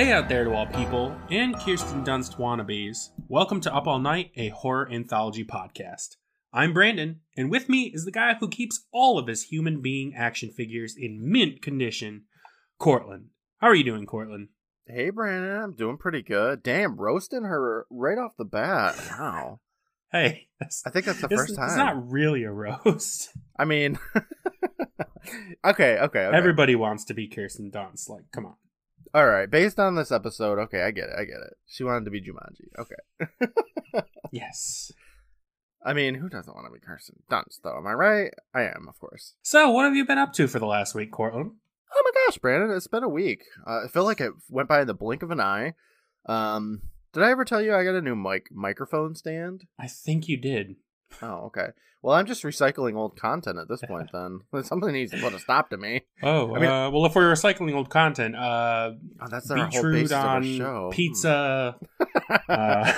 Hey out there to all people and Kirsten Dunst wannabes. Welcome to Up All Night, a horror anthology podcast. I'm Brandon, and with me is the guy who keeps all of his human being action figures in mint condition, Courtland. How are you doing, Courtland? Hey, Brandon, I'm doing pretty good. Damn, roasting her right off the bat. Wow. Hey, I think that's the first time. It's not really a roast. I mean, okay, okay, okay. Everybody wants to be Kirsten Dunst. Like, come on. All right, based on this episode, okay, I get it, I get it. She wanted to be Jumanji. Okay. yes. I mean, who doesn't want to be Kirsten Dunst, though? Am I right? I am, of course. So, what have you been up to for the last week, Courtland? Oh my gosh, Brandon, it's been a week. Uh, I feel like it went by in the blink of an eye. Um, did I ever tell you I got a new mic microphone stand? I think you did. Oh, okay. Well, I'm just recycling old content at this point. Then something needs to put a stop to me. Oh, I mean, uh, well, if we're recycling old content, uh, oh, that's beetroot on show. pizza. uh,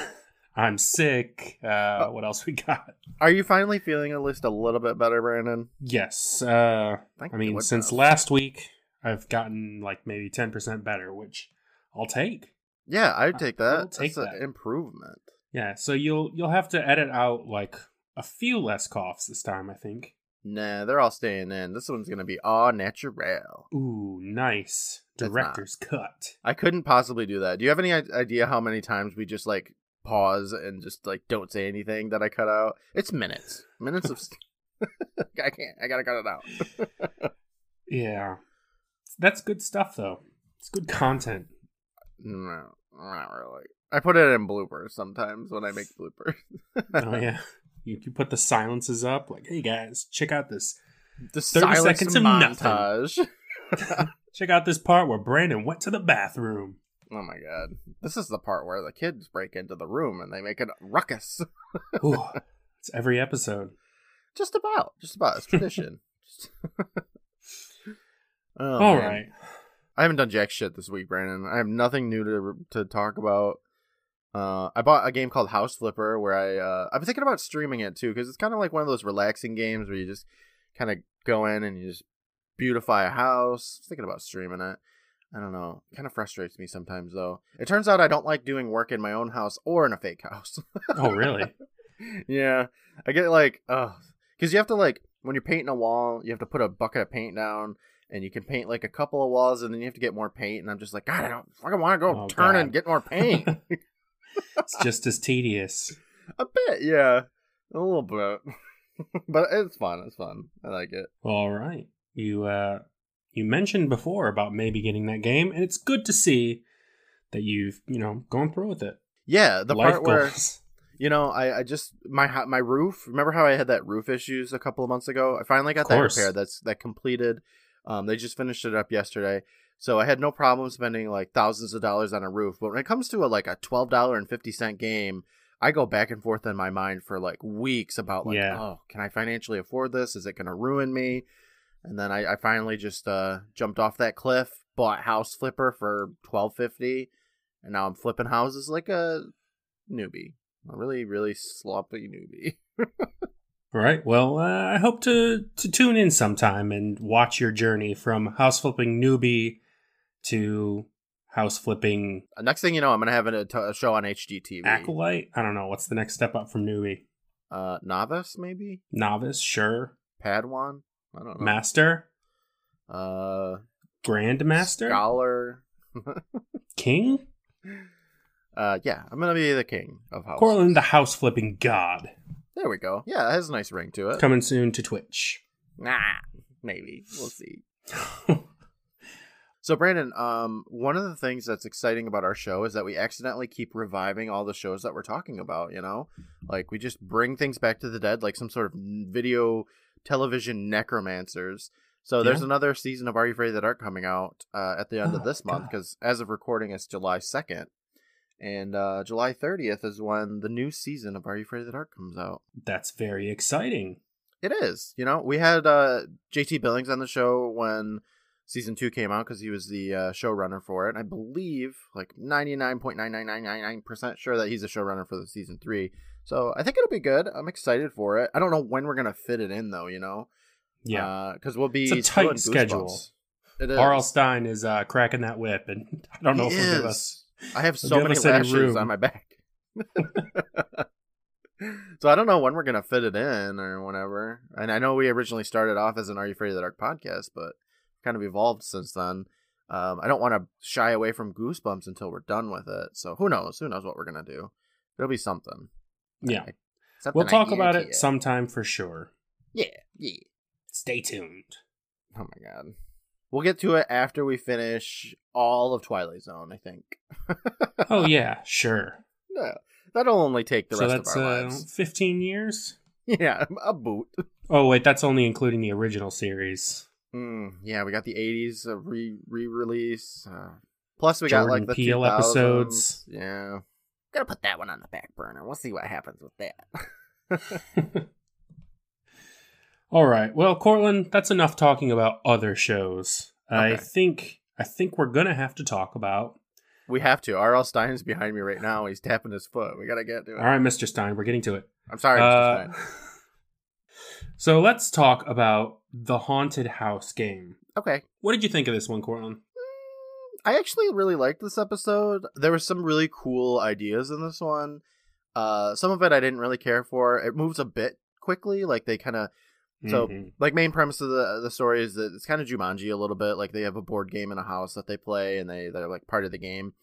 I'm sick. Uh, what else we got? Are you finally feeling at least a little bit better, Brandon? Yes. Uh, I mean, since last week, I've gotten like maybe ten percent better, which I'll take. Yeah, I'd take that. I'll take That's that. improvement. Yeah, so you'll you'll have to edit out like a few less coughs this time, I think. Nah, they're all staying in. This one's gonna be all natural. Ooh, nice director's cut. I couldn't possibly do that. Do you have any idea how many times we just like pause and just like don't say anything that I cut out? It's minutes, minutes of. I can't. I gotta cut it out. yeah, that's good stuff though. It's good content. No, not really. I put it in bloopers sometimes when I make bloopers. oh yeah, you, you put the silences up. Like, hey guys, check out this. The thirty seconds of montage. check out this part where Brandon went to the bathroom. Oh my god, this is the part where the kids break into the room and they make a ruckus. Ooh, it's every episode. Just about, just about. It's tradition. oh, All right. I haven't done jack shit this week, Brandon. I have nothing new to to talk about. Uh, I bought a game called House Flipper where I uh, I've been thinking about streaming it too because it's kind of like one of those relaxing games where you just kind of go in and you just beautify a house. I'm thinking about streaming it. I don't know. Kind of frustrates me sometimes though. It turns out I don't like doing work in my own house or in a fake house. oh really? yeah, I get like, oh, because you have to like when you're painting a wall, you have to put a bucket of paint down and you can paint like a couple of walls and then you have to get more paint and i'm just like god i don't fucking want to go oh, turn God. and get more paint it's just as tedious a bit yeah a little bit but it's fun it's fun i like it all right you uh you mentioned before about maybe getting that game and it's good to see that you've you know gone through with it yeah the Life part goals. where you know, I, I just my my roof. Remember how I had that roof issues a couple of months ago? I finally got that repaired. That's that completed. Um, they just finished it up yesterday, so I had no problem spending like thousands of dollars on a roof. But when it comes to a like a twelve dollar and fifty cent game, I go back and forth in my mind for like weeks about like, yeah. oh, can I financially afford this? Is it going to ruin me? And then I, I finally just uh, jumped off that cliff, bought House Flipper for twelve fifty, and now I'm flipping houses like a newbie, a really really sloppy newbie. All right. Well, uh, I hope to to tune in sometime and watch your journey from house flipping newbie to house flipping. Uh, next thing you know, I'm gonna have a, a show on HGTV. Acolyte. I don't know. What's the next step up from newbie? Uh, novice maybe. Novice, sure. Padawan. I don't know. Master. Uh, Grandmaster. Scholar. king. Uh, yeah, I'm gonna be the king of house. Courtland, the house flipping god. There we go. Yeah, it has a nice ring to it. Coming soon to Twitch. Nah, maybe. We'll see. so Brandon, um, one of the things that's exciting about our show is that we accidentally keep reviving all the shows that we're talking about, you know? Like we just bring things back to the dead like some sort of video television necromancers. So there's yeah. another season of Are You Afraid of the Dark coming out uh, at the end oh, of this month because as of recording, it's July 2nd. And uh, July 30th is when the new season of Are You Afraid of the Dark comes out. That's very exciting. It is. You know, we had uh, JT Billings on the show when season two came out because he was the uh, showrunner for it. And I believe like 99.99999% sure that he's a showrunner for the season three. So I think it'll be good. I'm excited for it. I don't know when we're going to fit it in though, you know? Yeah. Because uh, we'll be it's a tight schedule. R.L. Stine is uh, cracking that whip, and I don't know he if he'll give us. I have so many lashes on my back. so I don't know when we're gonna fit it in or whatever. And I know we originally started off as an Are You Afraid of the Dark podcast, but kind of evolved since then. Um, I don't want to shy away from Goosebumps until we're done with it. So who knows? Who knows what we're gonna do? It'll be something. Yeah, something we'll talk about it sometime for sure. Yeah, yeah. Stay tuned. Oh my god. We'll get to it after we finish all of Twilight Zone, I think. oh yeah, sure. Yeah. That'll only take the so rest of our uh, lives. Fifteen years. Yeah, a boot. Oh wait, that's only including the original series. Mm, yeah, we got the '80s re re release. Uh, plus, we Jordan got like the Peele episodes. Yeah, gotta put that one on the back burner. We'll see what happens with that. All right. Well, Courtland, that's enough talking about other shows. Okay. I think I think we're gonna have to talk about we have to. R.L. Stine's behind me right now. He's tapping his foot. We gotta get to it. All right, Mr. Stein, we're getting to it. I'm sorry, Mr. Uh, Stine. So let's talk about the haunted house game. Okay. What did you think of this one, Courtland? Mm, I actually really liked this episode. There were some really cool ideas in this one. Uh, some of it I didn't really care for. It moves a bit quickly, like they kind of so, mm-hmm. like, main premise of the the story is that it's kind of Jumanji a little bit. Like, they have a board game in a house that they play, and they they're like part of the game.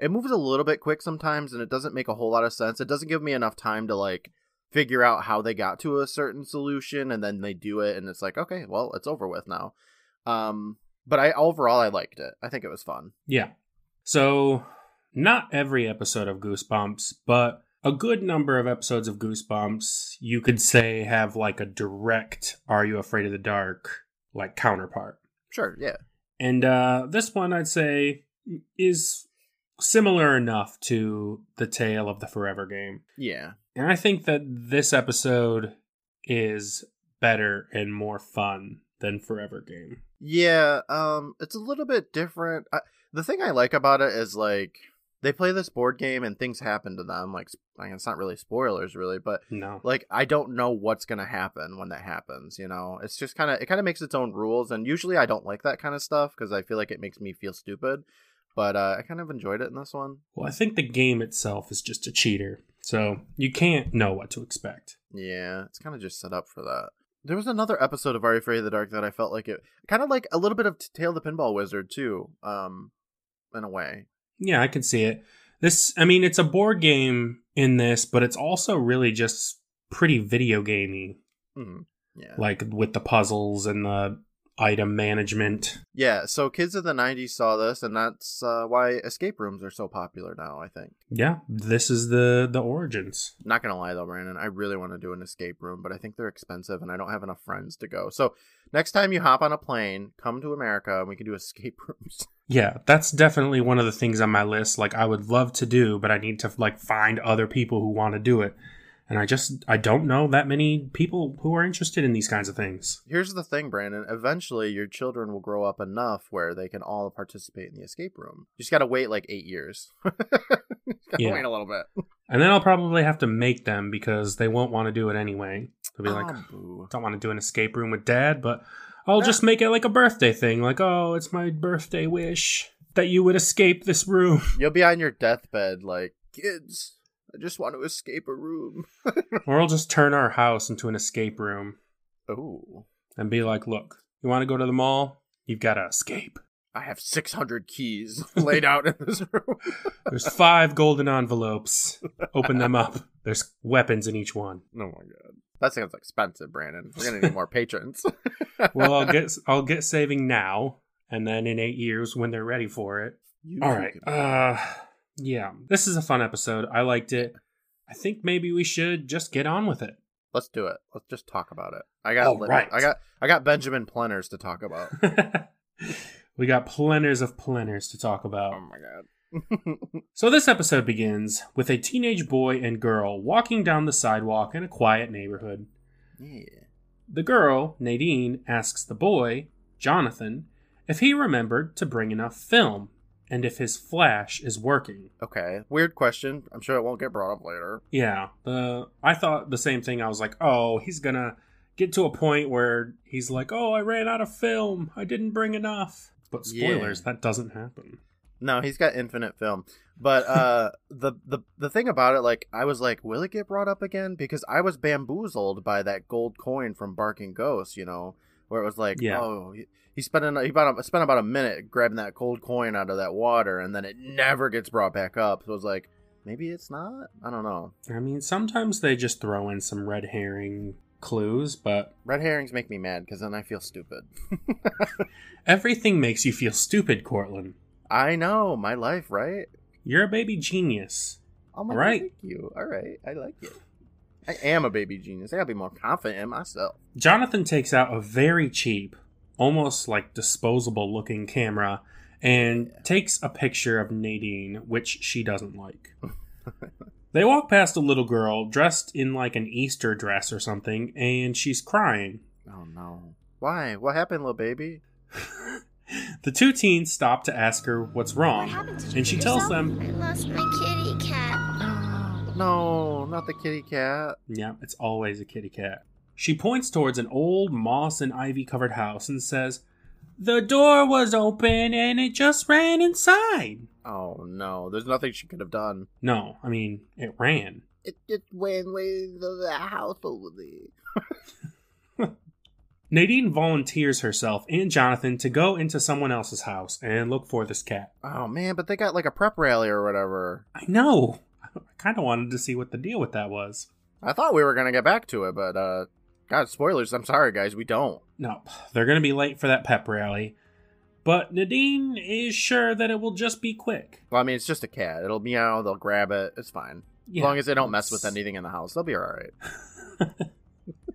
It moves a little bit quick sometimes, and it doesn't make a whole lot of sense. It doesn't give me enough time to like figure out how they got to a certain solution, and then they do it, and it's like, okay, well, it's over with now. Um, but I overall I liked it. I think it was fun. Yeah. So, not every episode of Goosebumps, but a good number of episodes of Goosebumps, you could say, have like a direct Are You Afraid of the Dark like counterpart. Sure, yeah. And uh, this one, I'd say, is similar enough to the tale of the Forever game. Yeah. And I think that this episode is better and more fun than Forever game. Yeah, um, it's a little bit different. I, the thing I like about it is like they play this board game and things happen to them. Like, like it's not really spoilers, really, but no, like I don't know what's gonna happen when that happens. You know, it's just kind of it kind of makes its own rules, and usually I don't like that kind of stuff because I feel like it makes me feel stupid. But uh, I kind of enjoyed it in this one. Well, I think the game itself is just a cheater, so you can't know what to expect. Yeah, it's kind of just set up for that. There was another episode of Are You Afraid of the Dark that I felt like it kind of like a little bit of Tale of the Pinball Wizard too, um, in a way. Yeah, I can see it. This, I mean, it's a board game in this, but it's also really just pretty video gamey. Mm, yeah. Like with the puzzles and the item management. Yeah, so kids of the 90s saw this and that's uh, why escape rooms are so popular now, I think. Yeah, this is the the origins. Not going to lie though, Brandon, I really want to do an escape room, but I think they're expensive and I don't have enough friends to go. So, next time you hop on a plane, come to America and we can do escape rooms. Yeah, that's definitely one of the things on my list like I would love to do, but I need to like find other people who want to do it and I just I don't know that many people who are interested in these kinds of things. Here's the thing, Brandon. Eventually, your children will grow up enough where they can all participate in the escape room. You just got to wait like eight years. yeah. wait a little bit. And then I'll probably have to make them because they won't want to do it anyway. They'll be oh, like, ah, boo. "Don't want to do an escape room with Dad," but I'll just ah. make it like a birthday thing. Like, oh, it's my birthday wish that you would escape this room. You'll be on your deathbed, like kids I just want to escape a room. or we'll just turn our house into an escape room. Oh. And be like, look, you want to go to the mall? You've got to escape. I have 600 keys laid out in this room. There's five golden envelopes. Open them up. There's weapons in each one. Oh my god. That sounds expensive, Brandon. We're gonna need more patrons. well, I'll get I'll get saving now, and then in eight years when they're ready for it. You All right. Uh, yeah, this is a fun episode. I liked it. I think maybe we should just get on with it. Let's do it. Let's just talk about it. I got oh, right. I got I got Benjamin Pleners to talk about. we got plenners of plenners to talk about. Oh my god. so this episode begins with a teenage boy and girl walking down the sidewalk in a quiet neighborhood. Yeah. The girl, Nadine, asks the boy, Jonathan, if he remembered to bring enough film and if his flash is working. Okay, weird question. I'm sure it won't get brought up later. Yeah, the I thought the same thing. I was like, oh, he's gonna get to a point where he's like, oh, I ran out of film. I didn't bring enough. But spoilers, yeah. that doesn't happen. No, he's got infinite film. But uh the the the thing about it, like I was like, will it get brought up again? Because I was bamboozled by that gold coin from Barking Ghost, you know, where it was like, yeah. oh, he, he spent an, he about spent about a minute grabbing that cold coin out of that water, and then it never gets brought back up. So it was like, maybe it's not. I don't know. I mean, sometimes they just throw in some red herring clues, but red herrings make me mad because then I feel stupid. Everything makes you feel stupid, Courtland. I know my life, right? You're a baby genius. Oh my right. Thank you. All right, I like it. I am a baby genius. I gotta be more confident in myself. Jonathan takes out a very cheap, almost like disposable looking camera and yeah. takes a picture of Nadine, which she doesn't like. they walk past a little girl dressed in like an Easter dress or something, and she's crying. Oh no. Why? What happened, little baby? the two teens stop to ask her what's wrong, what and she tells them, I lost my kitty cat. No, not the kitty cat. Yeah, it's always a kitty cat. She points towards an old moss and ivy covered house and says, The door was open and it just ran inside. Oh no, there's nothing she could have done. No, I mean, it ran. It just ran way to the house over there. Nadine volunteers herself and Jonathan to go into someone else's house and look for this cat. Oh man, but they got like a prep rally or whatever. I know. I kind of wanted to see what the deal with that was. I thought we were going to get back to it, but uh God, spoilers. I'm sorry guys, we don't. No. They're going to be late for that pep rally. But Nadine is sure that it will just be quick. Well, I mean, it's just a cat. It'll meow, they'll grab it. It's fine. Yeah, as long as they don't mess with anything in the house, they'll be all right.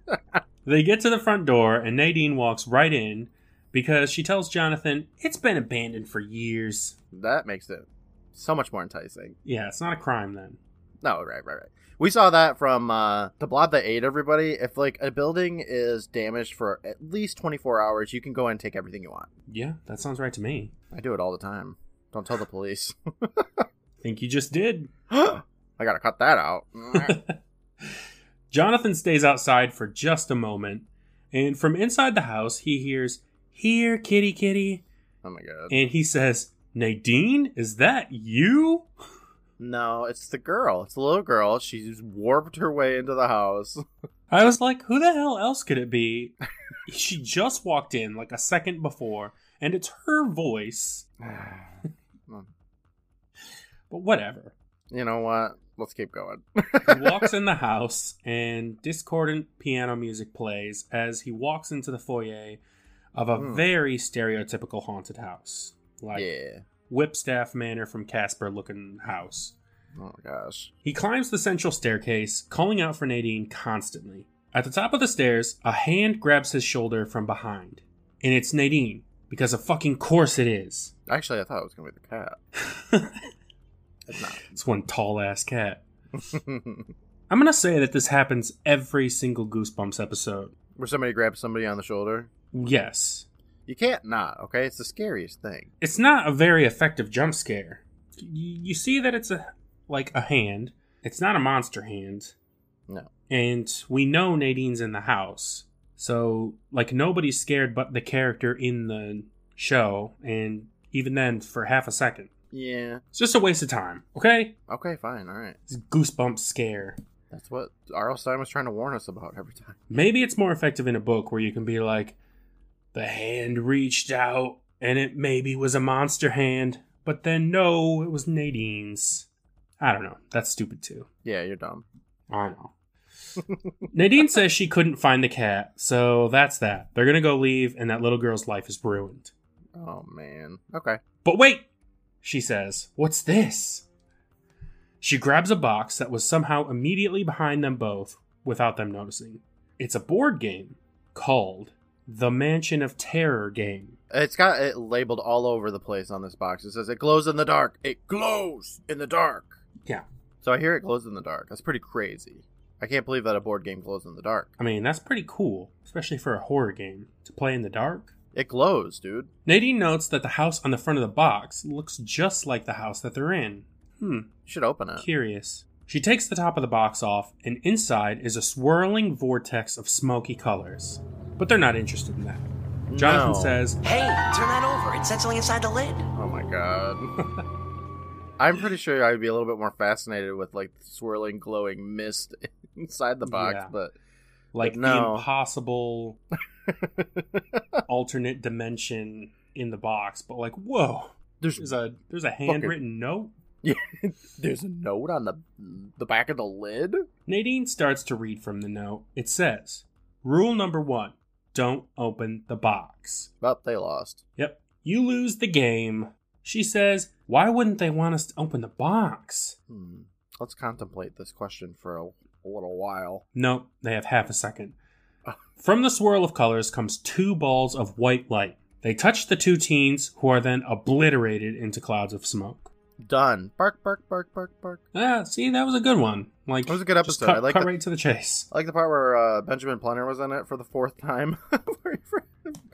They get to the front door, and Nadine walks right in because she tells Jonathan it's been abandoned for years. That makes it so much more enticing. Yeah, it's not a crime then. No, right, right, right. We saw that from uh, the blob that ate everybody. If like a building is damaged for at least 24 hours, you can go and take everything you want. Yeah, that sounds right to me. I do it all the time. Don't tell the police. Think you just did. I gotta cut that out. Jonathan stays outside for just a moment, and from inside the house, he hears, Here, kitty, kitty. Oh my god. And he says, Nadine, is that you? No, it's the girl. It's the little girl. She's warped her way into the house. I was like, who the hell else could it be? she just walked in like a second before, and it's her voice. but whatever. You know what? let's keep going. he walks in the house, and discordant piano music plays as he walks into the foyer of a mm. very stereotypical haunted house, like yeah. Whipstaff Manor from Casper looking house. Oh gosh. He climbs the central staircase, calling out for Nadine constantly. At the top of the stairs, a hand grabs his shoulder from behind. And it's Nadine, because of fucking course it is. Actually, I thought it was going to be the cat. It's not. It's one tall ass cat. I'm gonna say that this happens every single Goosebumps episode. Where somebody grabs somebody on the shoulder. Yes. You can't not. Okay, it's the scariest thing. It's not a very effective jump scare. You, you see that it's a like a hand. It's not a monster hand. No. And we know Nadine's in the house. So like nobody's scared but the character in the show and even then for half a second. Yeah. It's just a waste of time, okay? Okay, fine, alright. It's goosebump scare. That's what R.L. Stine was trying to warn us about every time. Maybe it's more effective in a book where you can be like, the hand reached out and it maybe was a monster hand, but then no, it was Nadine's. I don't know. That's stupid too. Yeah, you're dumb. I know. Nadine says she couldn't find the cat, so that's that. They're gonna go leave, and that little girl's life is ruined. Oh man. Okay. But wait, she says, What's this? She grabs a box that was somehow immediately behind them both without them noticing. It's a board game called The Mansion of Terror Game. It's got it labeled all over the place on this box. It says it glows in the dark. It glows in the dark. Yeah. So I hear it glows in the dark. That's pretty crazy. I can't believe that a board game glows in the dark. I mean, that's pretty cool, especially for a horror game to play in the dark. It glows, dude. Nadine notes that the house on the front of the box looks just like the house that they're in. Hmm. You should open it. Curious. She takes the top of the box off, and inside is a swirling vortex of smoky colors. But they're not interested in that. Jonathan no. says, Hey, turn that over. It said something inside the lid. Oh my god. I'm pretty sure I'd be a little bit more fascinated with like swirling, glowing mist inside the box, yeah. but like but no. the impossible alternate dimension in the box. But like, whoa, there's, there's a there's a handwritten fucking... note. Yeah, there's a note on the the back of the lid. Nadine starts to read from the note. It says, "Rule number one: Don't open the box." But they lost. Yep, you lose the game. She says, "Why wouldn't they want us to open the box?" Hmm. Let's contemplate this question for a, a little while. No, they have half a second. From the swirl of colors comes two balls of white light. They touch the two teens, who are then obliterated into clouds of smoke. Done. Bark, bark, bark, bark, bark. Yeah, see, that was a good one. Like, it was a good episode. Cut, I like cut the, right to the chase. I like the part where uh, Benjamin Plener was in it for the fourth time.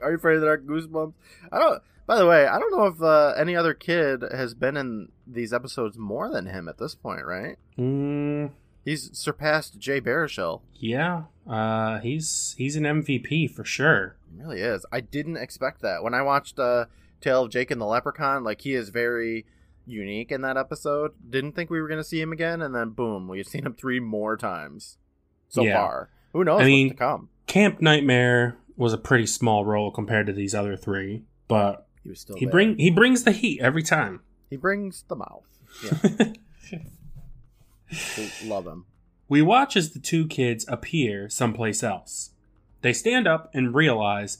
are you afraid of the dark goosebumps? I don't. By the way, I don't know if uh, any other kid has been in these episodes more than him at this point, right? Mm. He's surpassed Jay Baruchel. Yeah, uh, he's he's an MVP for sure. He really is. I didn't expect that when I watched uh, Tale of Jake and the Leprechaun. Like he is very unique in that episode. Didn't think we were going to see him again, and then boom, we've seen him three more times so yeah. far. Who knows I mean, what's to come? Camp Nightmare was a pretty small role compared to these other three, but he was still he there. bring he brings the heat every time. He brings the mouth. Yeah. Love him. We watch as the two kids appear someplace else. They stand up and realize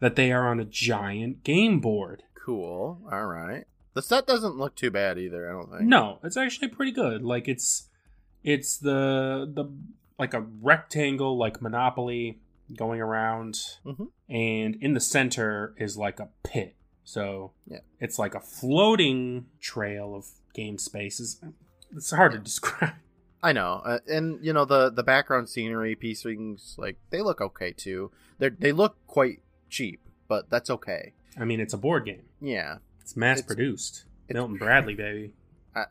that they are on a giant game board. Cool. All right. The set doesn't look too bad either, I don't think. No, it's actually pretty good. Like it's it's the the like a rectangle like Monopoly going around mm-hmm. and in the center is like a pit. So yeah. it's like a floating trail of game spaces. It's hard to describe. I know, uh, and you know the the background scenery piecings like they look okay too. They they look quite cheap, but that's okay. I mean, it's a board game. Yeah, it's mass produced. Milton Bradley, baby.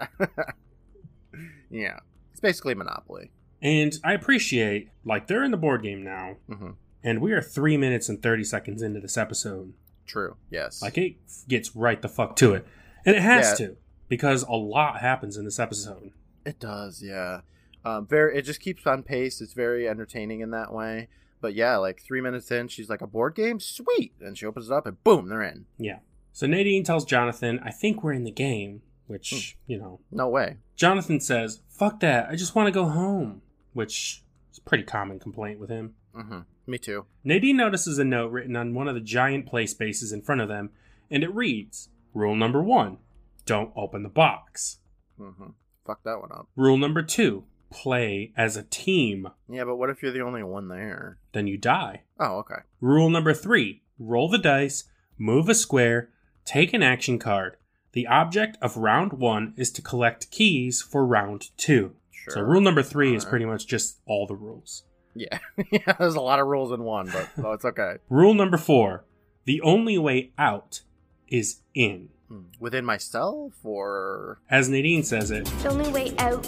yeah, it's basically Monopoly. And I appreciate like they're in the board game now, mm-hmm. and we are three minutes and thirty seconds into this episode. True. Yes. Like it gets right the fuck to it, and it has yeah. to because a lot happens in this episode. It does, yeah. Um, very. It just keeps on pace. It's very entertaining in that way. But yeah, like three minutes in, she's like, "A board game, sweet!" And she opens it up, and boom, they're in. Yeah. So Nadine tells Jonathan, "I think we're in the game." Which hmm. you know, no way. Jonathan says, "Fuck that! I just want to go home." Which is a pretty common complaint with him. Mm-hmm. Me too. Nadine notices a note written on one of the giant play spaces in front of them, and it reads Rule number one don't open the box. Mm-hmm. Fuck that one up. Rule number two play as a team. Yeah, but what if you're the only one there? Then you die. Oh, okay. Rule number three roll the dice, move a square, take an action card. The object of round one is to collect keys for round two. Sure. So rule number three all is right. pretty much just all the rules. Yeah. yeah, there's a lot of rules in one, but no, it's okay. Rule number four the only way out is in. Hmm. Within myself, or. As Nadine says it. The only way out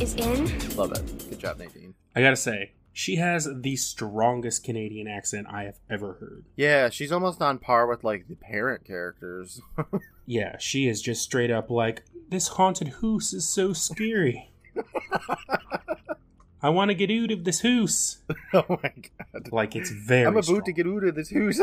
is in. Love it. Good job, Nadine. I gotta say, she has the strongest Canadian accent I have ever heard. Yeah, she's almost on par with like the parent characters. yeah, she is just straight up like, this haunted house is so scary. I want to get out of this house. oh my god! Like it's very. I'm about strong. to get out of this house.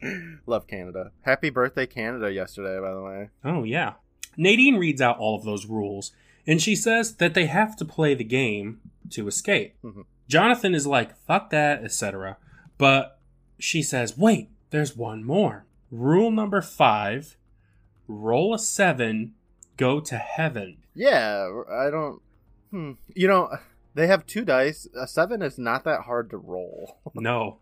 Love Canada. Happy birthday, Canada! Yesterday, by the way. Oh yeah. Nadine reads out all of those rules, and she says that they have to play the game to escape. Mm-hmm. Jonathan is like, "Fuck that," etc. But she says, "Wait, there's one more. Rule number five: roll a seven, go to heaven." Yeah, I don't. Hmm. You know, they have two dice. A seven is not that hard to roll. no.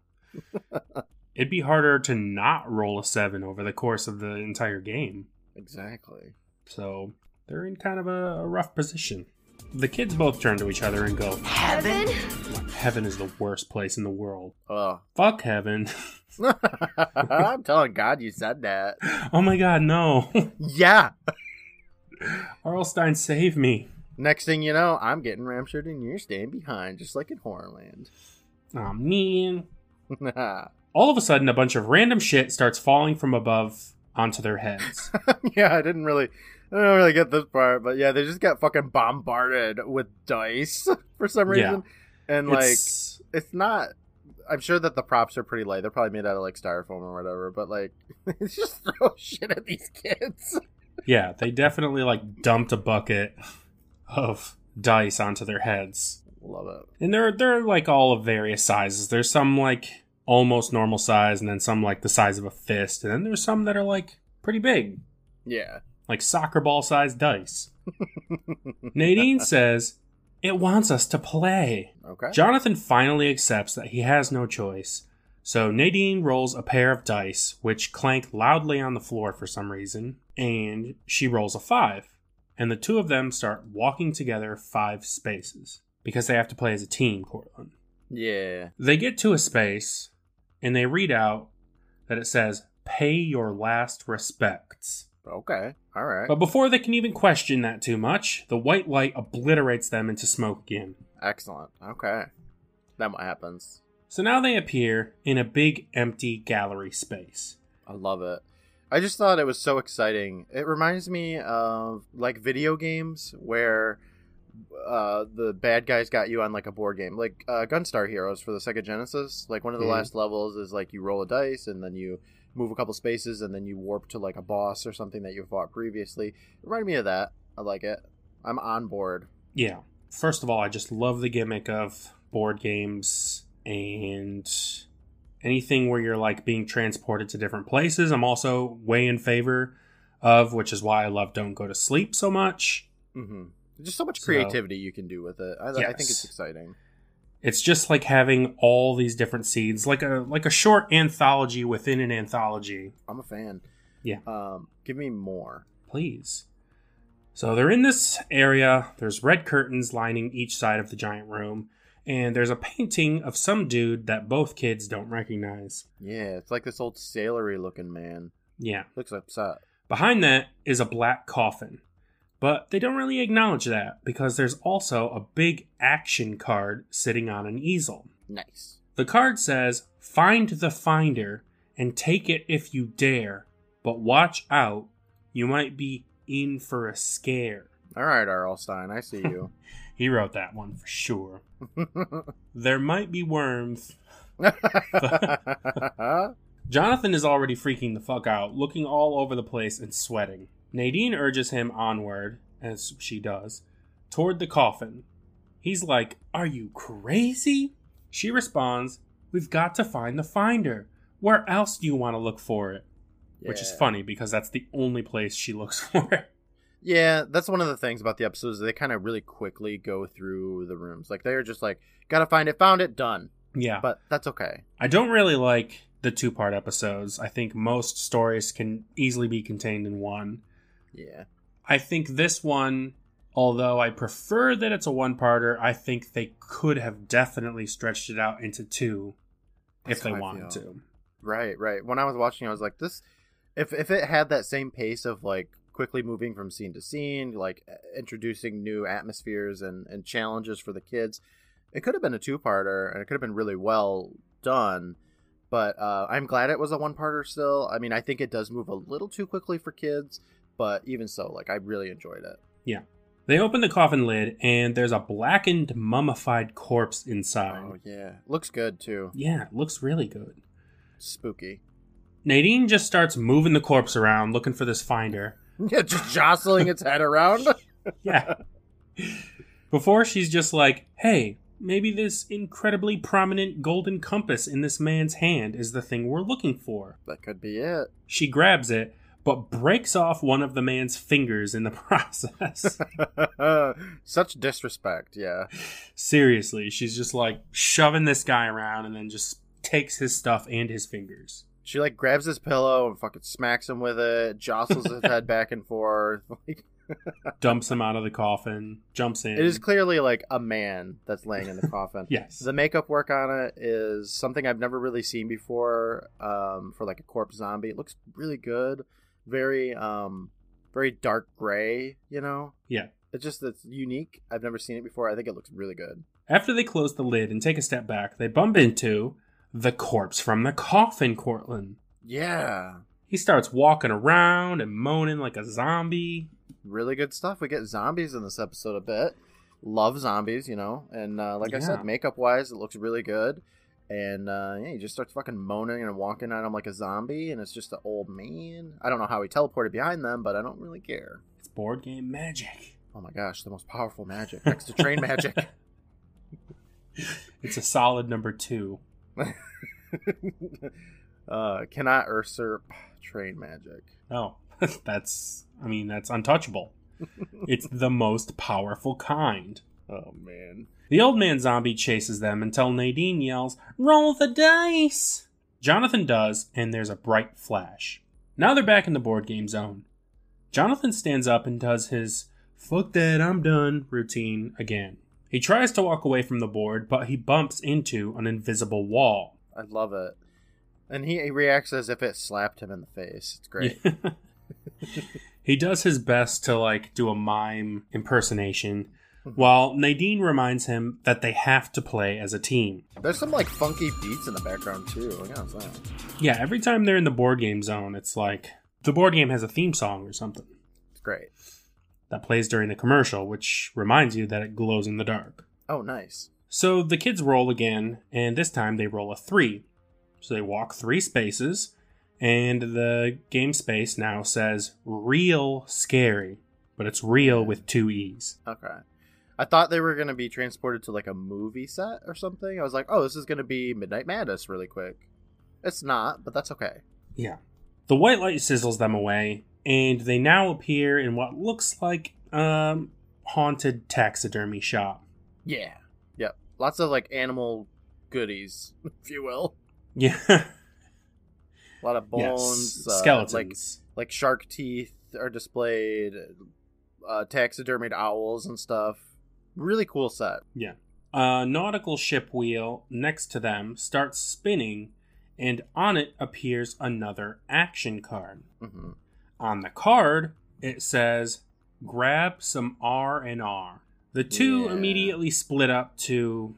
It'd be harder to not roll a seven over the course of the entire game. Exactly. So they're in kind of a, a rough position. The kids both turn to each other and go, Heaven? Heaven is the worst place in the world. Oh. Fuck heaven. I'm telling God you said that. Oh my god, no. yeah. R.L. Stine, save me. Next thing you know, I'm getting ramshared and you're staying behind, just like in Horrorland. Oh man. All of a sudden, a bunch of random shit starts falling from above onto their heads. yeah, I didn't really. I don't really get this part, but yeah, they just got fucking bombarded with dice for some reason, yeah. and like it's... it's not. I'm sure that the props are pretty light. They're probably made out of like styrofoam or whatever, but like, it's just throw shit at these kids. yeah, they definitely like dumped a bucket of dice onto their heads. Love it. And they're they're like all of various sizes. There's some like almost normal size, and then some like the size of a fist, and then there's some that are like pretty big. Yeah like soccer ball sized dice. Nadine says, It wants us to play. Okay. Jonathan finally accepts that he has no choice. So Nadine rolls a pair of dice, which clank loudly on the floor for some reason, and she rolls a five. And the two of them start walking together five spaces because they have to play as a team, Courtland. Yeah. They get to a space and they read out that it says, Pay your last respects. Okay. All right. But before they can even question that too much, the white light obliterates them into smoke again. Excellent. Okay. Then what happens? So now they appear in a big empty gallery space. I love it. I just thought it was so exciting. It reminds me of like video games where uh, the bad guys got you on like a board game, like uh, Gunstar Heroes for the Sega Genesis. Like one of the mm. last levels is like you roll a dice and then you move a couple spaces and then you warp to like a boss or something that you fought previously. It reminded me of that. I like it. I'm on board. Yeah. First of all, I just love the gimmick of board games and anything where you're like being transported to different places. I'm also way in favor of, which is why I love Don't Go to Sleep so much. Mm-hmm. Just so much creativity so, you can do with it. I, yes. I think it's exciting it's just like having all these different seeds like a like a short anthology within an anthology. I'm a fan. Yeah. Um give me more. Please. So they're in this area. There's red curtains lining each side of the giant room and there's a painting of some dude that both kids don't recognize. Yeah it's like this old sailory looking man. Yeah. Looks upset. Behind that is a black coffin but they don't really acknowledge that because there's also a big action card sitting on an easel. Nice. The card says, Find the finder and take it if you dare, but watch out, you might be in for a scare. All right, R.L. Stine, I see you. he wrote that one for sure. there might be worms. Jonathan is already freaking the fuck out, looking all over the place and sweating. Nadine urges him onward, as she does, toward the coffin. He's like, Are you crazy? She responds, We've got to find the finder. Where else do you want to look for it? Yeah. Which is funny because that's the only place she looks for it. Yeah, that's one of the things about the episodes. They kind of really quickly go through the rooms. Like they're just like, gotta find it, found it, done. Yeah. But that's okay. I don't really like the two part episodes. I think most stories can easily be contained in one. Yeah. I think this one, although I prefer that it's a one parter, I think they could have definitely stretched it out into two That's if they wanted to. Right, right. When I was watching, I was like, this. If if it had that same pace of like quickly moving from scene to scene, like introducing new atmospheres and and challenges for the kids, it could have been a two parter, and it could have been really well done. But uh, I'm glad it was a one parter still. I mean, I think it does move a little too quickly for kids but even so, like I really enjoyed it. Yeah. They open the coffin lid and there's a blackened, mummified corpse inside. Oh yeah, looks good too. Yeah, looks really good. Spooky. Nadine just starts moving the corpse around, looking for this finder. Yeah, just jostling its head around. yeah. Before she's just like, "Hey, maybe this incredibly prominent golden compass in this man's hand is the thing we're looking for." That could be it. She grabs it but breaks off one of the man's fingers in the process. Such disrespect, yeah. Seriously, she's just like shoving this guy around and then just takes his stuff and his fingers. She like grabs his pillow and fucking smacks him with it, jostles his head back and forth. like dumps him out of the coffin, jumps in. It is clearly like a man that's laying in the coffin. yes. The makeup work on it is something I've never really seen before um, for like a corpse zombie. It looks really good very um very dark gray, you know? Yeah. It's just it's unique. I've never seen it before. I think it looks really good. After they close the lid and take a step back, they bump into the corpse from the coffin, Courtland. Yeah. He starts walking around and moaning like a zombie. Really good stuff. We get zombies in this episode a bit. Love zombies, you know. And uh, like yeah. I said, makeup wise, it looks really good. And uh, yeah, he just starts fucking moaning and walking at him like a zombie, and it's just an old man. I don't know how he teleported behind them, but I don't really care. It's board game magic. Oh my gosh, the most powerful magic next to train magic. it's a solid number two. uh, cannot usurp train magic. Oh, that's. I mean, that's untouchable. it's the most powerful kind. Oh man. The old man zombie chases them until Nadine yells, Roll the dice! Jonathan does, and there's a bright flash. Now they're back in the board game zone. Jonathan stands up and does his fuck that, I'm done routine again. He tries to walk away from the board, but he bumps into an invisible wall. I love it. And he, he reacts as if it slapped him in the face. It's great. he does his best to like do a mime impersonation Mm-hmm. while Nadine reminds him that they have to play as a team. There's some like funky beats in the background too. Yeah, yeah, every time they're in the board game zone, it's like the board game has a theme song or something. It's great. That plays during the commercial, which reminds you that it glows in the dark. Oh, nice. So the kids roll again, and this time they roll a three. So they walk three spaces, and the game space now says real scary, but it's real with two E's. Okay. I thought they were going to be transported to like a movie set or something. I was like, oh, this is going to be Midnight Madness really quick. It's not, but that's okay. Yeah. The white light sizzles them away, and they now appear in what looks like a haunted taxidermy shop. Yeah. Yep. Lots of like animal goodies, if you will. Yeah. a lot of bones, yes. uh, skeletons, like like shark teeth are displayed, uh, taxidermied owls and stuff. Really cool set. Yeah. A nautical ship wheel next to them starts spinning, and on it appears another action card. Mm-hmm. On the card, it says, "Grab some R and R." The two yeah. immediately split up to,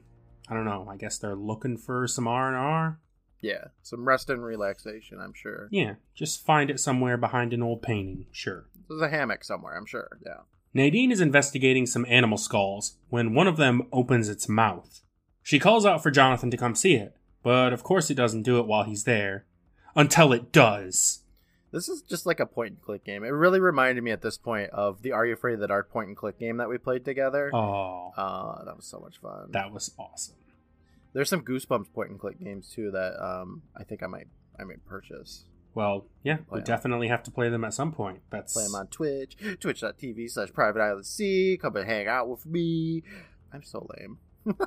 I don't know. I guess they're looking for some R and R. Yeah, some rest and relaxation. I'm sure. Yeah, just find it somewhere behind an old painting. Sure. There's a hammock somewhere. I'm sure. Yeah. Nadine is investigating some animal skulls when one of them opens its mouth. She calls out for Jonathan to come see it, but of course he doesn't do it while he's there. Until it does. This is just like a point and click game. It really reminded me at this point of the Are You Afraid of the Dark point and click game that we played together. Oh. Uh, that was so much fun. That was awesome. There's some Goosebumps point and click games too that um, I think I might I might purchase. Well, yeah, we definitely have to play them at some point. That's play them on Twitch, twitch.tv slash private island C. Come and hang out with me. I'm so lame.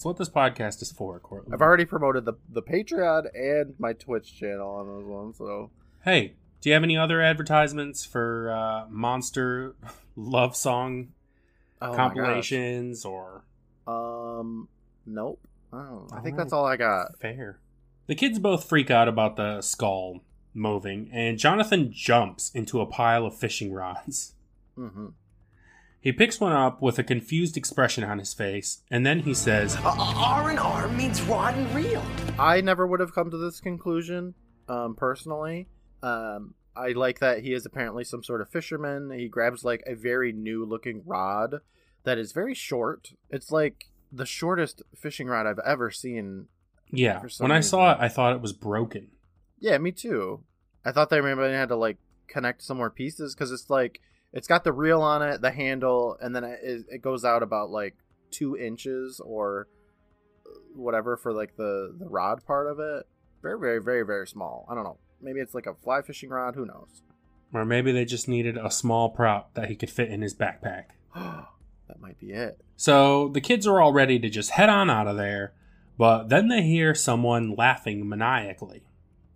That's what this podcast is for, Courtland. I've already promoted the the Patreon and my Twitch channel on those ones. So hey, do you have any other advertisements for uh, monster love song oh compilations or? Um, nope. Oh, I think right. that's all I got. Fair. The kids both freak out about the skull moving, and Jonathan jumps into a pile of fishing rods. Mm-hmm. He picks one up with a confused expression on his face, and then he says, "R and R means rod and reel." I never would have come to this conclusion, um, personally. Um, I like that he is apparently some sort of fisherman. He grabs like a very new looking rod that is very short. It's like the shortest fishing rod I've ever seen yeah. When I saw it, I thought it was broken. Yeah, me too. I thought they maybe had to like connect some more pieces because it's like it's got the reel on it, the handle, and then it, it goes out about like two inches or uh, whatever for like the the rod part of it. Very, very, very, very small. I don't know. Maybe it's like a fly fishing rod. Who knows? Or maybe they just needed a small prop that he could fit in his backpack. that might be it. So the kids are all ready to just head on out of there but then they hear someone laughing maniacally.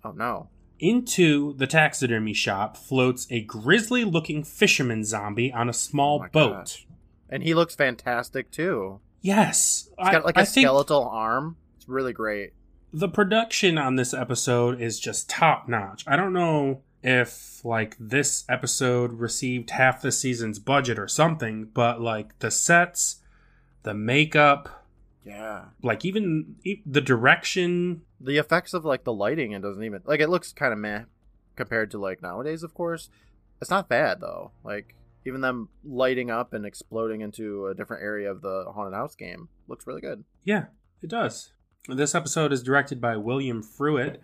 Oh no. Into the taxidermy shop floats a grisly looking fisherman zombie on a small oh boat. Gosh. And he looks fantastic too. Yes. He's got like a skeletal arm. It's really great. The production on this episode is just top notch. I don't know if like this episode received half the season's budget or something, but like the sets, the makeup, Yeah. Like even the direction, the effects of like the lighting, it doesn't even like it looks kind of meh compared to like nowadays. Of course, it's not bad though. Like even them lighting up and exploding into a different area of the haunted house game looks really good. Yeah, it does. This episode is directed by William Fruet,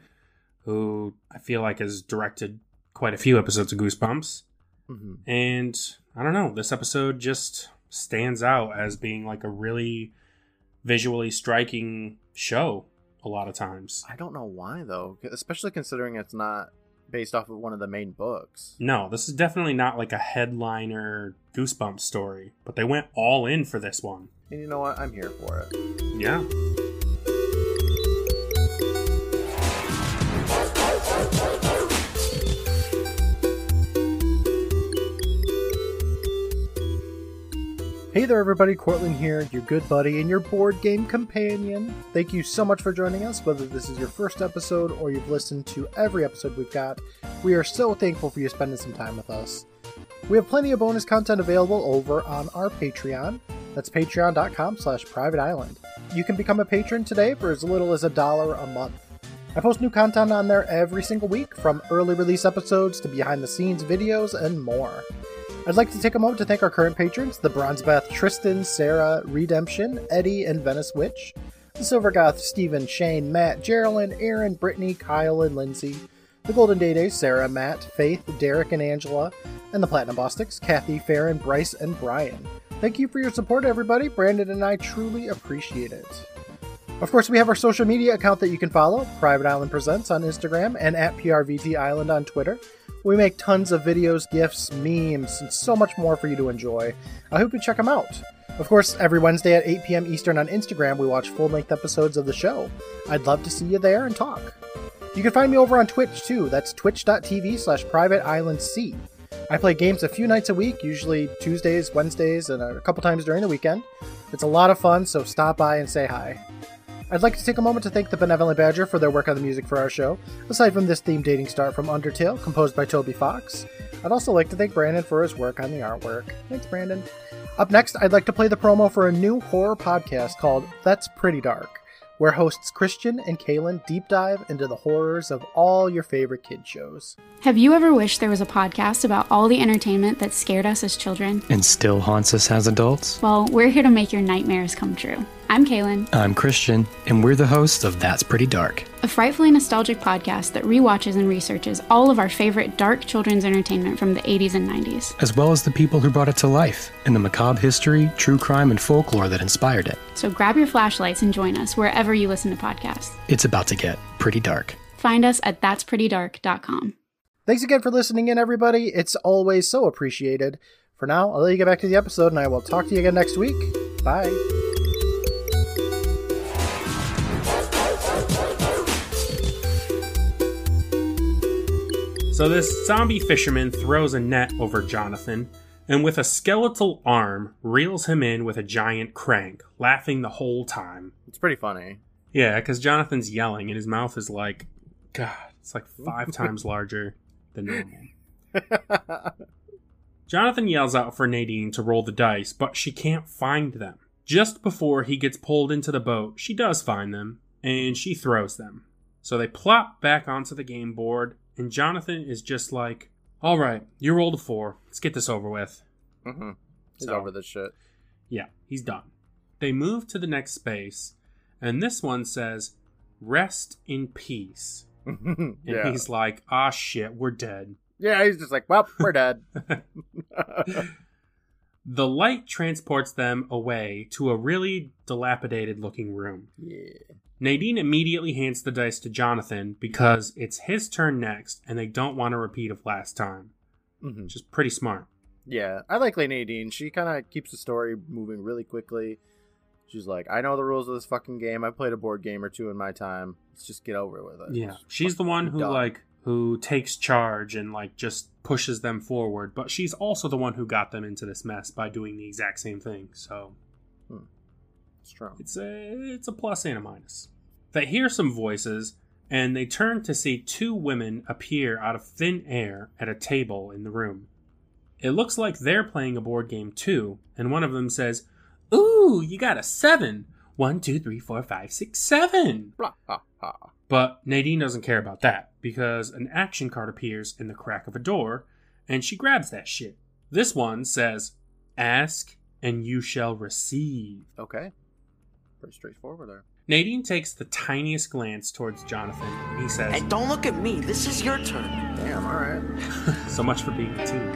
who I feel like has directed quite a few episodes of Goosebumps. Mm-hmm. And I don't know, this episode just stands out as being like a really visually striking show a lot of times. I don't know why though, especially considering it's not based off of one of the main books. No, this is definitely not like a headliner Goosebumps story, but they went all in for this one. And you know what? I'm here for it. Yeah. Hey there, everybody. Courtland here, your good buddy and your board game companion. Thank you so much for joining us, whether this is your first episode or you've listened to every episode we've got. We are so thankful for you spending some time with us. We have plenty of bonus content available over on our Patreon. That's patreon.com slash private island. You can become a patron today for as little as a dollar a month. I post new content on there every single week, from early release episodes to behind the scenes videos and more. I'd like to take a moment to thank our current patrons the Bronzebeth, Tristan, Sarah, Redemption, Eddie, and Venice Witch, the Silvergoth, Stephen, Shane, Matt, Geraldine, Aaron, Brittany, Kyle, and Lindsay, the Golden Day Day, Sarah, Matt, Faith, Derek, and Angela, and the Platinum Bostics, Kathy, Farron, Bryce, and Brian. Thank you for your support, everybody. Brandon and I truly appreciate it. Of course, we have our social media account that you can follow Private Island Presents on Instagram and at PRVT Island on Twitter. We make tons of videos, GIFs, memes, and so much more for you to enjoy. I hope you check them out. Of course, every Wednesday at 8 p.m. Eastern on Instagram, we watch full length episodes of the show. I'd love to see you there and talk. You can find me over on Twitch too. That's twitch.tv slash private island C. I play games a few nights a week, usually Tuesdays, Wednesdays, and a couple times during the weekend. It's a lot of fun, so stop by and say hi. I'd like to take a moment to thank the Benevolent Badger for their work on the music for our show, aside from this theme dating start from Undertale, composed by Toby Fox. I'd also like to thank Brandon for his work on the artwork. Thanks, Brandon. Up next, I'd like to play the promo for a new horror podcast called That's Pretty Dark, where hosts Christian and Kaylin deep dive into the horrors of all your favorite kid shows. Have you ever wished there was a podcast about all the entertainment that scared us as children? And still haunts us as adults? Well, we're here to make your nightmares come true. I'm Kaylin. I'm Christian, and we're the hosts of That's Pretty Dark, a frightfully nostalgic podcast that re-watches and researches all of our favorite dark children's entertainment from the 80s and 90s, as well as the people who brought it to life and the macabre history, true crime, and folklore that inspired it. So grab your flashlights and join us wherever you listen to podcasts. It's about to get pretty dark. Find us at that'sprettydark.com. Thanks again for listening in, everybody. It's always so appreciated. For now, I'll let you get back to the episode, and I will talk to you again next week. Bye. So this zombie fisherman throws a net over Jonathan and with a skeletal arm reels him in with a giant crank, laughing the whole time. It's pretty funny. Yeah, because Jonathan's yelling and his mouth is like, God, it's like five times larger than normal. Jonathan yells out for Nadine to roll the dice, but she can't find them. Just before he gets pulled into the boat, she does find them, and she throws them. So they plop back onto the game board, and Jonathan is just like, "All right, you rolled a four. Let's get this over with." Mm-hmm. He's so, over this shit. Yeah, he's done. They move to the next space, and this one says, "Rest in peace." and yeah. he's like, "Ah, shit, we're dead." Yeah, he's just like, "Well, we're dead." the light transports them away to a really dilapidated looking room. Yeah. Nadine immediately hands the dice to Jonathan because it's his turn next and they don't want a repeat of last time. Mm-hmm. Which is pretty smart. Yeah, I like Nadine. She kind of keeps the story moving really quickly. She's like, I know the rules of this fucking game. I played a board game or two in my time. Let's just get over with it. Yeah, she's the one who dumb. like who takes charge and like just pushes them forward. But she's also the one who got them into this mess by doing the exact same thing. So. Strong. It's a it's a plus and a minus. They hear some voices and they turn to see two women appear out of thin air at a table in the room. It looks like they're playing a board game too, and one of them says, "Ooh, you got a seven. one, two, three, four, five, six, seven. Blah, ha, ha. But Nadine doesn't care about that because an action card appears in the crack of a door and she grabs that shit. This one says, Ask and you shall receive. Okay. Pretty straightforward there. Nadine takes the tiniest glance towards Jonathan and he says, Hey, don't look at me. This is your turn. Damn, alright. So much for being a team.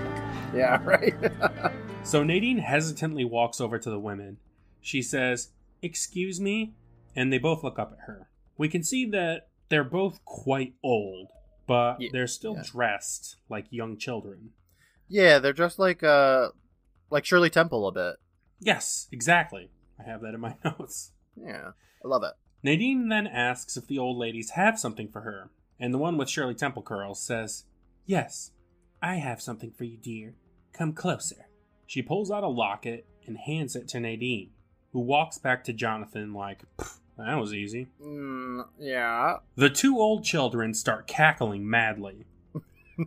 Yeah, right. So Nadine hesitantly walks over to the women. She says, Excuse me? And they both look up at her. We can see that they're both quite old, but Yeah, they're still yeah. dressed like young children. yeah, they're just like uh like Shirley Temple a bit. Yes, exactly. I have that in my notes. Yeah. I love it. Nadine then asks if the old ladies have something for her, and the one with Shirley Temple curls says, Yes, I have something for you, dear. Come closer. She pulls out a locket and hands it to Nadine, who walks back to Jonathan like, That was easy. Mm, yeah. The two old children start cackling madly.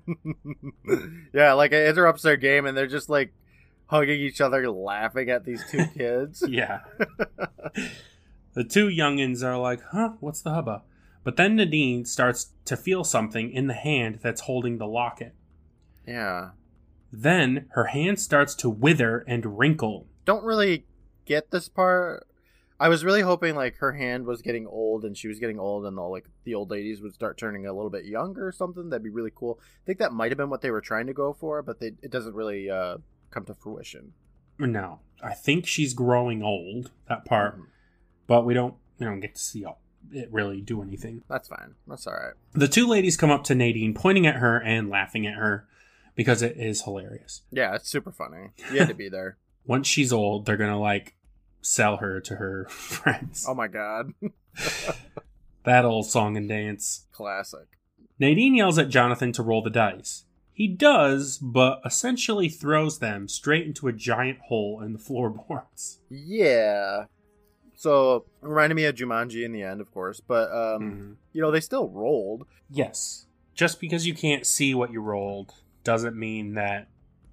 yeah, like it interrupts their game and they're just like hugging each other, laughing at these two kids. Yeah. the two youngins are like, huh, what's the hubba? But then Nadine starts to feel something in the hand that's holding the locket. yeah. Then her hand starts to wither and wrinkle. Don't really get this part. I was really hoping like her hand was getting old and she was getting old and the like the old ladies would start turning a little bit younger or something. That'd be really cool. I think that might have been what they were trying to go for, but they, it doesn't really uh, come to fruition. No, I think she's growing old, that part, Mhm. But we don't we don't get to see it really do anything. That's fine. That's all right. The two ladies come up to Nadine, pointing at her and laughing at her because it is hilarious. Yeah, it's super funny. You had to be there. Once she's old, they're gonna like sell her to her friends. Oh my god. That old song and dance. Classic. Nadine yells at Jonathan to roll the dice. He does, but essentially throws them straight into a giant hole in the floorboards. Yeah. So it reminded me of Jumanji in the end, of course, but um, Mhm. you know they still rolled. Yes. Just because you can't see what you rolled doesn't mean that,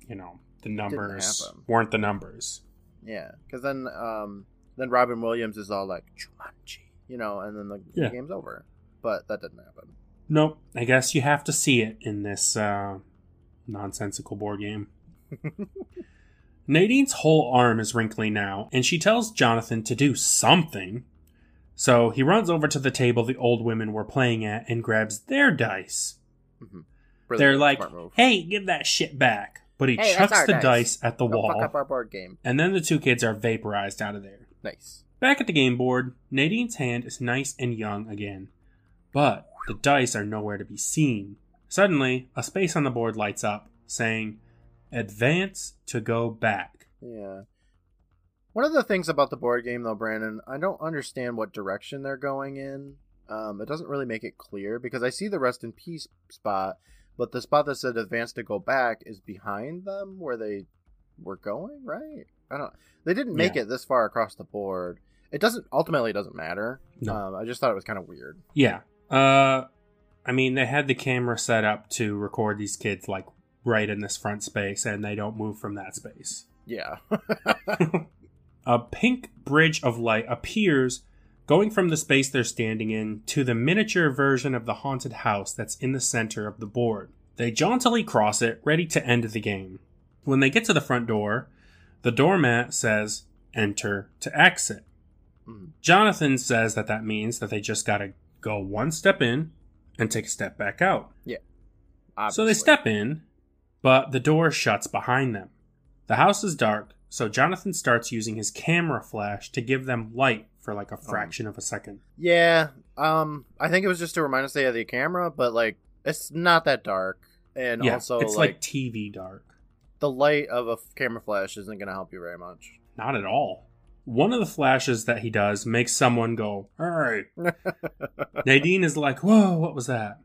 you know, the numbers weren't the numbers. Yeah, because then um, then Robin Williams is all like Jumanji, you know, and then the, Yeah. the game's over. But that didn't happen. Nope. I guess you have to see it in this uh, nonsensical board game. Nadine's whole arm is wrinkly now, and she tells Jonathan to do something. So he runs over to the table the old women were playing at and grabs their dice. Mm-hmm. They're like, hey, give that shit back. But he Hey, chucks the dice. dice at the Don't wall, fuck up our board game. and then the two kids are vaporized out of there. Nice. Back at the game board, Nadine's hand is nice and young again, but the dice are nowhere to be seen. Suddenly, a space on the board lights up, saying, Advance to go back. Yeah. One of the things about the board game, though, Brandon, I don't understand what direction they're going in. Um, it doesn't really make it clear because I see the rest in peace spot, but the spot that said advance to go back is behind them where they were going, right? I don't. They didn't make Yeah. it this far across the board. It doesn't ultimately it doesn't matter. No. Um, I just thought it was kind of weird. Yeah. Uh, I mean, they had the camera set up to record these kids, like, right in this front space, and they don't move from that space. Yeah. A pink bridge of light appears going from the space they're standing in to the miniature version of the haunted house that's in the center of the board. They jauntily cross it, ready to end the game. When they get to the front door, the doormat says, Enter to exit. Mhm. Jonathan says that that means that they just gotta go one step in and take a step back out. Yeah. So they step in, but the door shuts behind them. The house is dark, so Jonathan starts using his camera flash to give them light for like a fraction of a second. Yeah, um, I think it was just to remind us they had the camera, but like it's not that dark, and yeah, also it's like, like, TV dark. the light of a f- camera flash isn't going to help you very much. Not at all one of the flashes that he does makes someone go, all right. Nadine is like, whoa, what was that?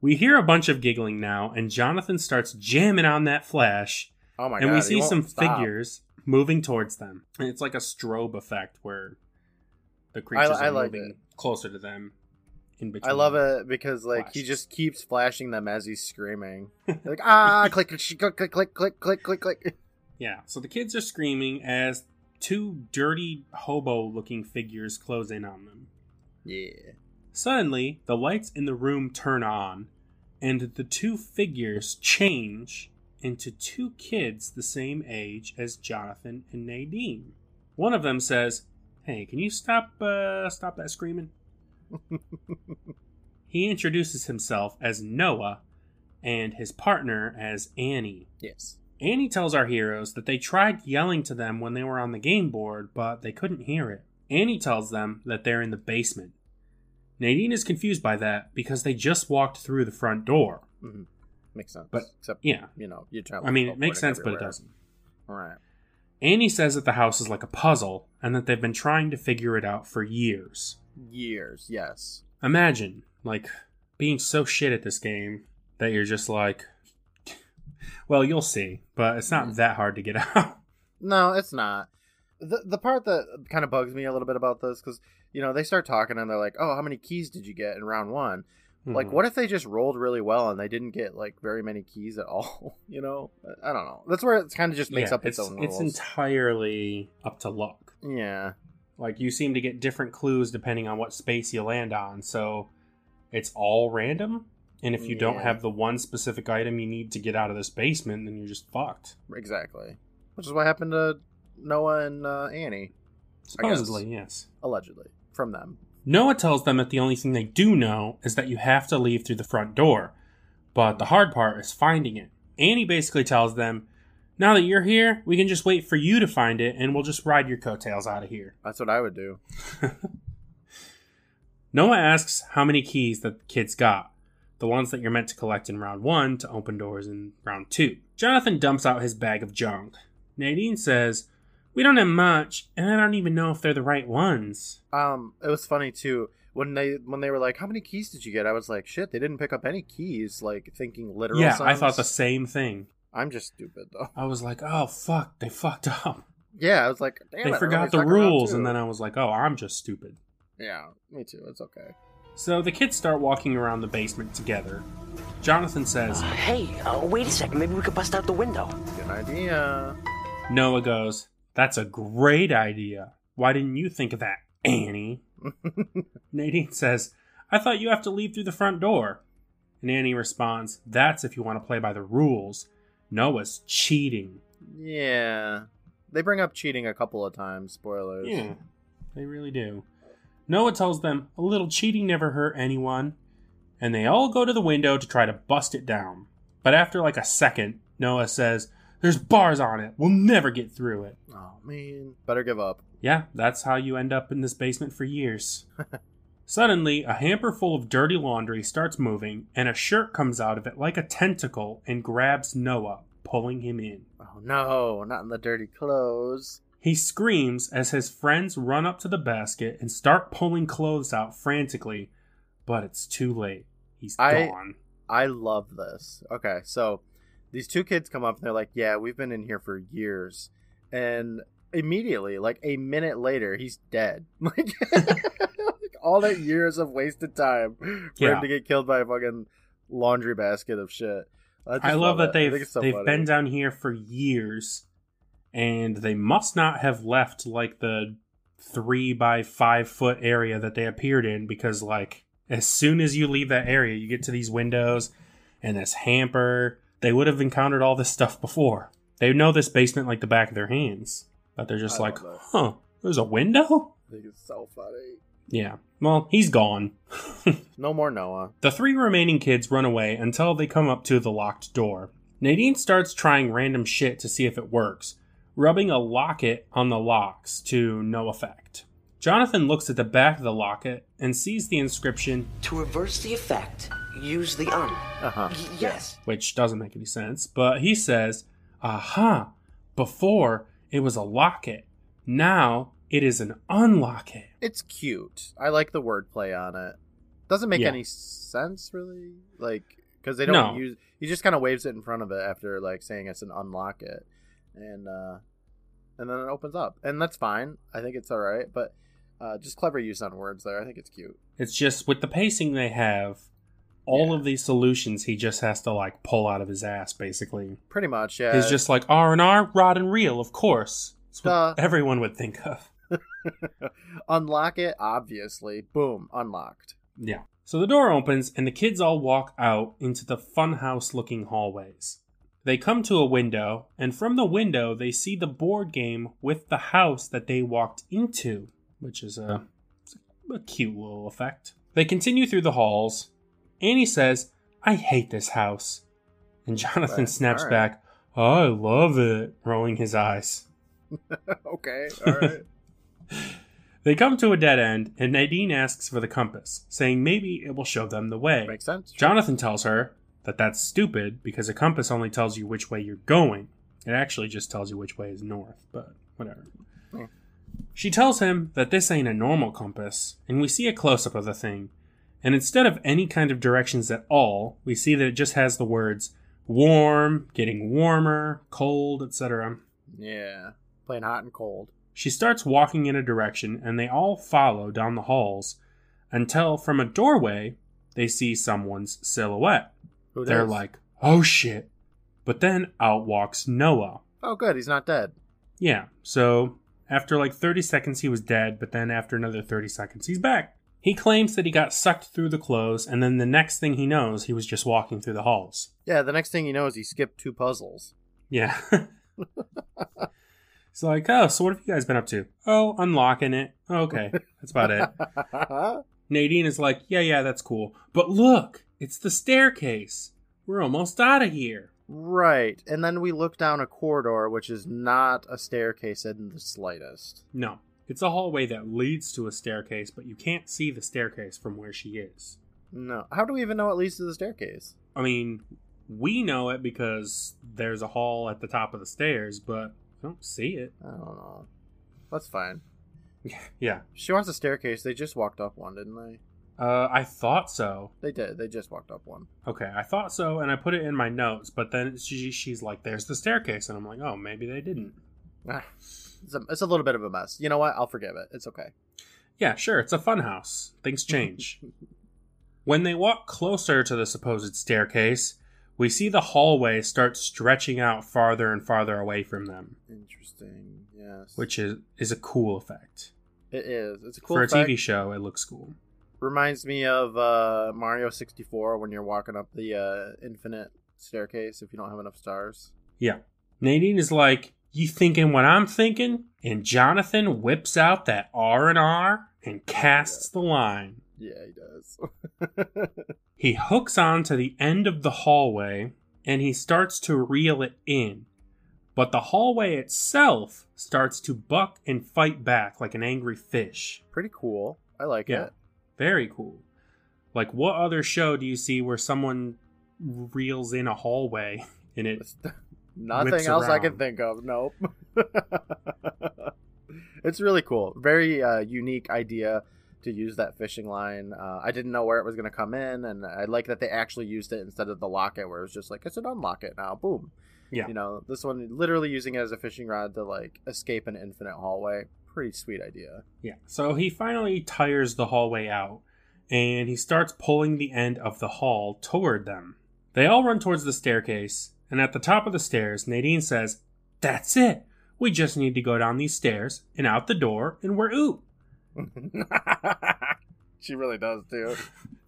we hear a bunch of giggling now, and Jonathan starts jamming on that flash. Oh my and God, we see some stop. figures moving towards them. And it's like a strobe effect where the creatures I, I are like moving it. closer to them. In between I love it because like flashes. he just keeps flashing them as he's screaming. like ah click click click click click click click. Yeah. So the kids are screaming as two dirty hobo looking figures close in on them. Yeah. Suddenly, the lights in the room turn on, and the two figures change into two kids the same age as Jonathan and Nadine. One of them says, "Hey, can you stop uh, stop that screaming?" he introduces himself as Noah and his partner as Annie. Yes. Annie tells our heroes that they tried yelling to them when they were on the game board, but they couldn't hear it. Annie tells them that they're in the basement. Nadine is confused by that because they just walked through the front door. Mm-hmm. Makes sense. But except yeah, you know, you I mean, it makes sense, everywhere. but it doesn't. All right. Annie says that the house is like a puzzle and that they've been trying to figure it out for years. Years, yes. Imagine, like, being so shit at this game that you're just like, well, you'll see, but it's not that hard to get out. No, it's not. The the part that kind of bugs me a little bit about this because you know they start talking and they're like, "Oh, how many keys did you get in round one?" Mm-hmm. Like, what if they just rolled really well and they didn't get like very many keys at all? you know, I don't know. That's where it kind of just makes yeah, up its, it's, own rules. It's entirely up to luck. Yeah, like you seem to get different clues depending on what space you land on, so it's all random. And if you yeah. don't have the one specific item you need to get out of this basement, then you're just fucked. Exactly. Which is what happened to Noah and uh, Annie. Supposedly, yes. Allegedly. From them. Noah tells them that the only thing they do know is that you have to leave through the front door. But the hard part is finding it. Annie basically tells them, now that you're here, we can just wait for you to find it and we'll just ride your coattails out of here. That's what I would do. Noah asks how many keys the kids got the ones that you're meant to collect in round one to open doors in round two. Jonathan dumps out his bag of junk. Nadine says, We don't have much, and I don't even know if they're the right ones. Um, it was funny too. When they when they were like, How many keys did you get? I was like, shit, they didn't pick up any keys, like thinking literal Yeah, sums. I thought the same thing. I'm just stupid though. I was like, Oh fuck, they fucked up. Yeah, I was like, They it, forgot the rules, and then I was like, Oh, I'm just stupid. Yeah, me too. It's okay. So the kids start walking around the basement together. Jonathan says, uh, Hey, uh, wait a second. Maybe we could bust out the window. Good idea. Noah goes, That's a great idea. Why didn't you think of that, Annie? Nadine says, I thought you have to leave through the front door. And Annie responds, That's if you want to play by the rules. Noah's cheating. Yeah. They bring up cheating a couple of times, spoilers. Yeah, they really do. Noah tells them a little cheating never hurt anyone, and they all go to the window to try to bust it down. But after like a second, Noah says, There's bars on it. We'll never get through it. Oh, man. Better give up. Yeah, that's how you end up in this basement for years. Suddenly, a hamper full of dirty laundry starts moving, and a shirt comes out of it like a tentacle and grabs Noah, pulling him in. Oh no, not in the dirty clothes. He screams as his friends run up to the basket and start pulling clothes out frantically, but it's too late. He's I, gone. I love this. Okay, so these two kids come up and they're like, "Yeah, we've been in here for years," and immediately, like a minute later, he's dead. Like, all that years of wasted time for yeah. him to get killed by a fucking laundry basket of shit. I, I love, that they've so they've funny. been down here for years and they must not have left like the three by five foot area that they appeared in because like as soon as you leave that area you get to these windows and this hamper. They would have encountered all this stuff before. They know this basement like the back of their hands but they're just I like huh there's a window? I think it's so funny yeah. Well he's gone. No more noah. The three remaining kids run away until they come up to the locked door. Nadine starts trying random shit to see if it works rubbing a locket on the locks to no effect. Jonathan looks at the back of the locket and sees the inscription To reverse the effect, use the un. Uh-huh. Y- yes. Which doesn't make any sense, but he says, Aha! Uh-huh. before it was a locket. Now it is an unlocket. It's cute. I like the wordplay on it. Doesn't make yeah. any sense really. Like because they don't no. use he just kind of waves it in front of it after like saying it's an unlock it and uh, and then it opens up, and that's fine. I think it's all right, but uh, just clever use on words there. I think it's cute. It's just with the pacing they have, all yeah. of these solutions he just has to like pull out of his ass, basically. Pretty much, yeah. He's just like R and R, rod and reel, of course. Duh. everyone would think of. Unlock it, obviously. Boom, unlocked. Yeah. So the door opens and the kids all walk out into the funhouse looking hallways. They come to a window, and from the window, they see the board game with the house that they walked into, which is a, a cute little effect. They continue through the halls. Annie says, I hate this house. And Jonathan Right, snaps alright. back, I love it, rolling his eyes. okay, alright. They come to a dead end, and Nadine asks for the compass, saying maybe it will show them the way. Makes sense. Jonathan tells her that that's stupid because a compass only tells you which way you're going. It actually just tells you which way is north, but whatever. Hmm. She tells him that this ain't a normal compass, and we see a close up of the thing. And instead of any kind of directions at all, we see that it just has the words warm, getting warmer, cold, etc. Yeah. Playing hot and cold. She starts walking in a direction, and they all follow down the halls until from a doorway they see someone's silhouette. Who They're knows? like, oh shit. But then out walks Noah. Oh, good. He's not dead. Yeah, so after like 30 seconds, he was dead, but then after another 30 seconds, he's back. He claims that he got sucked through the clothes, and then the next thing he knows, he was just walking through the halls. Yeah. The next thing he knows, he skipped two puzzles. Yeah. He's like, oh, so what have you guys been up to? Oh, unlocking it. Okay, that's about it. Nadine is like, yeah, yeah, that's cool. But look, it's the staircase. We're almost out of here. right. And then we look down a corridor, which is not a staircase in the slightest. No, it's a hallway that leads to a staircase, but you can't see the staircase from where she is. No. How do we even know it leads to the staircase? I mean, we know it because there's a hall at the top of the stairs, but we don't see it. I don't know. That's fine. Yeah, She wants a staircase. They just walked up one, didn't they? Uh, I thought so. They did. They just walked up one. Okay, I thought so, and I put it in my notes, but then she, she's like, there's the staircase, and I'm like, oh, maybe they didn't. Ah, it's, a, it's a little bit of a mess. You know what? I'll forgive it. It's okay. Yeah, sure, it's a fun house. Things change. when they walk closer to the supposed staircase, we see the hallway start stretching out farther and farther away from them, Interesting. Yes. which is, is a cool effect. it is. It's a cool effect. For a. TV show, it looks cool. Reminds me of uh, Mario 64 when you're walking up the uh, infinite staircase if you don't have enough stars. Yeah. Nadine is like, "You thinking what I'm thinking?" And Jonathan whips out that R and R and casts the line. Yeah, he does. He hooks on to the end of the hallway and he starts to reel it in. But the hallway itself starts to buck and fight back like an angry fish. Pretty cool. I like Yeah. it. Very cool. Like, what other show do you see where someone reels in a hallway and it Nothing else I can think of. Nope. it's really cool. Very uh, unique idea to use that fishing line. Uh, I didn't know where it was going to come in, and I like that they actually used it instead of the lock it, where it was just like it's an unlock it now. Boom. Yeah. You know, this one literally using it as a fishing rod to like escape an infinite hallway. Pretty sweet idea. Yeah. So he finally tires the hallway out and he starts pulling the end of the hall toward them. They all run towards the staircase, and at the top of the stairs, Nadine says, That's it. We just need to go down these stairs and out the door, and we're oot. she really does too.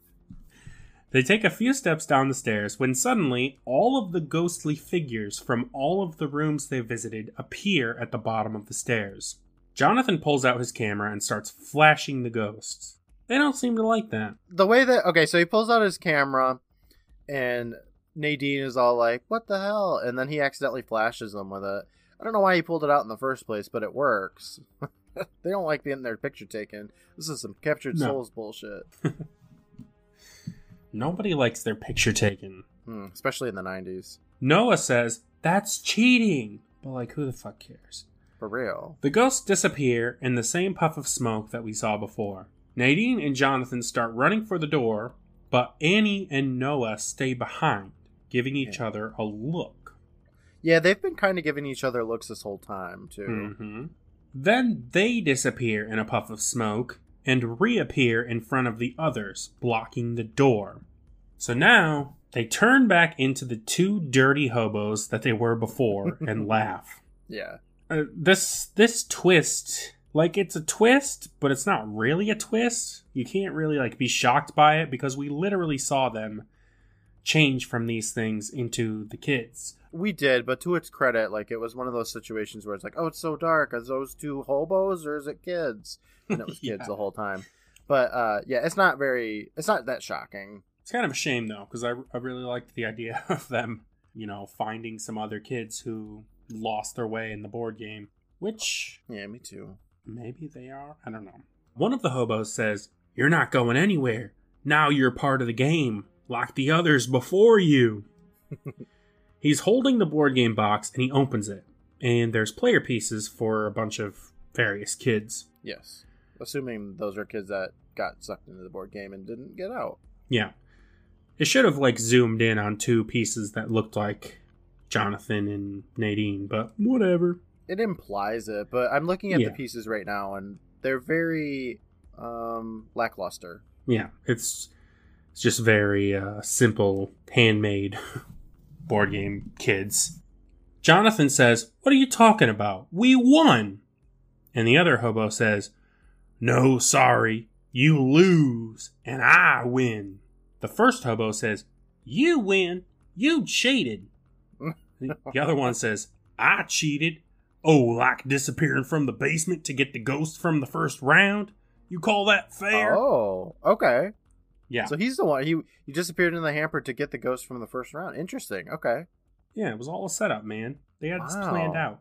They take a few steps down the stairs when suddenly all of the ghostly figures from all of the rooms they visited appear at the bottom of the stairs. Jonathan pulls out his camera and starts flashing the ghosts. They don't seem to like that. the way that okay, so he pulls out his camera, and Nadine is all like, "What the hell?" And then he accidentally flashes them with it. I don't know why he pulled it out in the first place, but it works. they don't like getting their picture taken. This is some captured No. souls bullshit, Nobody likes their picture taken. Hmm, especially in the '90s. Noah says, That's cheating! But, like, who the fuck cares? For real. The ghosts disappear in the same puff of smoke that we saw before. Nadine and Jonathan start running for the door, but Annie and Noah stay behind, giving each Yeah. other a look. Yeah, they've been kind of giving each other looks this whole time too. hmm Then they disappear in a puff of smoke and reappear in front of the others, blocking the door. So now they turn back into the two dirty hobos that they were before and laugh. Yeah. Uh, this this twist like it's a twist but it's not really a twist. You can't really like be shocked by it because we literally saw them change from these things into the kids. We did but to its credit like it was one of those situations where it's like oh it's so dark. Are those two hobos or is it kids? And it was kids the whole time. But uh yeah it's not very it's not that shocking. It's kind of a shame though because I, I really liked the idea of them you know finding some other kids who lost their way in the board game which yeah me too Maybe they are. I don't know. One of the hobos says, You're not going anywhere. Now you're part of the game, like the others before you. He's holding the board game box and he opens it. And there's player pieces for a bunch of various kids. Yes. Assuming those are kids that got sucked into the board game and didn't get out. Yeah. It should have like zoomed in on two pieces that looked like Jonathan and Nadine, but whatever it implies it, but I'm looking at yeah. the pieces right now and they're very um lackluster. Yeah, it's it's just very uh, simple handmade board game kids. Jonathan says, "What are you talking about? We won." And the other hobo says, "No, sorry. You lose and I win." The first hobo says, "You win. You cheated." The other one says, "I cheated Oh, like disappearing from the basement to get the ghost from the first round? You call that fair? Oh, okay. Yeah. So he's the one. He he disappeared in the hamper to get the ghost from the first round. Interesting. Okay. Yeah, it was all a setup, man. They had wow. this planned out.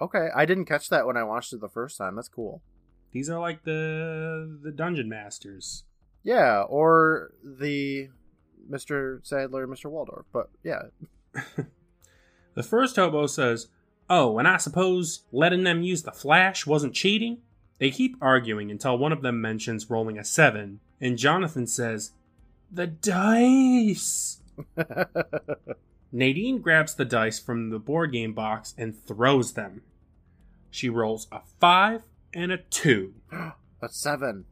Okay, I didn't catch that when I watched it the first time. That's cool. These are like the the dungeon masters. Yeah, or the Mr. Statler, Mr. Waldorf. But yeah. the first hobo says, Oh, and I suppose letting them use the flash wasn't cheating? They keep arguing until one of them mentions rolling a 7, and Jonathan says, The dice! Nadine grabs the dice from the board game box and throws them. She rolls a 5 and a 2. a 7.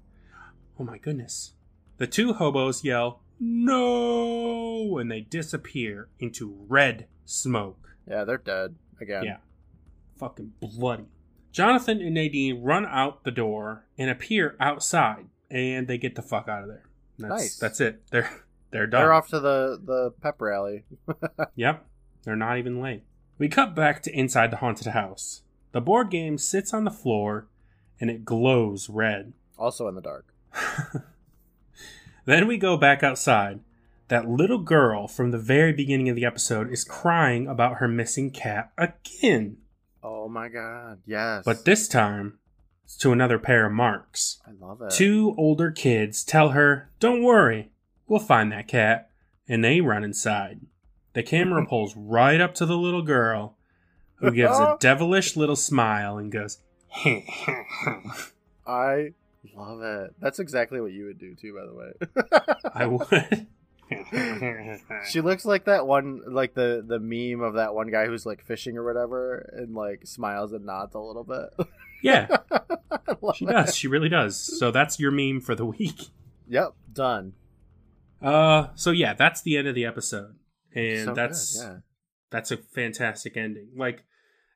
Oh my goodness. The two hobos yell, No! And they disappear into red smoke. Yeah, they're dead again. Yeah fucking bloody. Jonathan and Nadine run out the door and appear outside, and they get the fuck out of there. That's, nice. That's it. They're they're done. They're off to the the pep rally. yep. They're not even late. We cut back to inside the haunted house. The board game sits on the floor, and it glows red. Also in the dark. then we go back outside. That little girl from the very beginning of the episode is crying about her missing cat again. Oh my god, yes. But this time, it's to another pair of marks. I love it. Two older kids tell her, Don't worry, we'll find that cat. And they run inside. The camera pulls right up to the little girl, who gives a devilish little smile and goes, I love it. That's exactly what you would do too, by the way. I would she looks like that one, like the the meme of that one guy who's like fishing or whatever, and like smiles and nods a little bit. Yeah, she does. She really does. So that's your meme for the week. Yep, done. Uh, so yeah, that's the end of the episode, and so that's good, yeah. that's a fantastic ending. Like,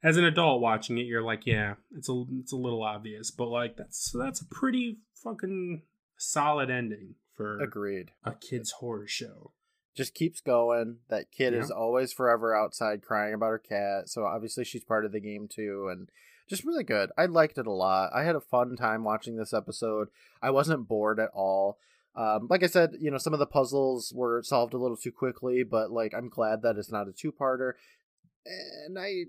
as an adult watching it, you're like, yeah, it's a it's a little obvious, but like that's that's a pretty fucking solid ending for agreed a kids horror show. Just keeps going. That kid yeah. is always forever outside crying about her cat. So obviously she's part of the game too, and just really good. I liked it a lot. I had a fun time watching this episode. I wasn't bored at all. Um, like I said, you know, some of the puzzles were solved a little too quickly, but like I'm glad that it's not a two-parter. And I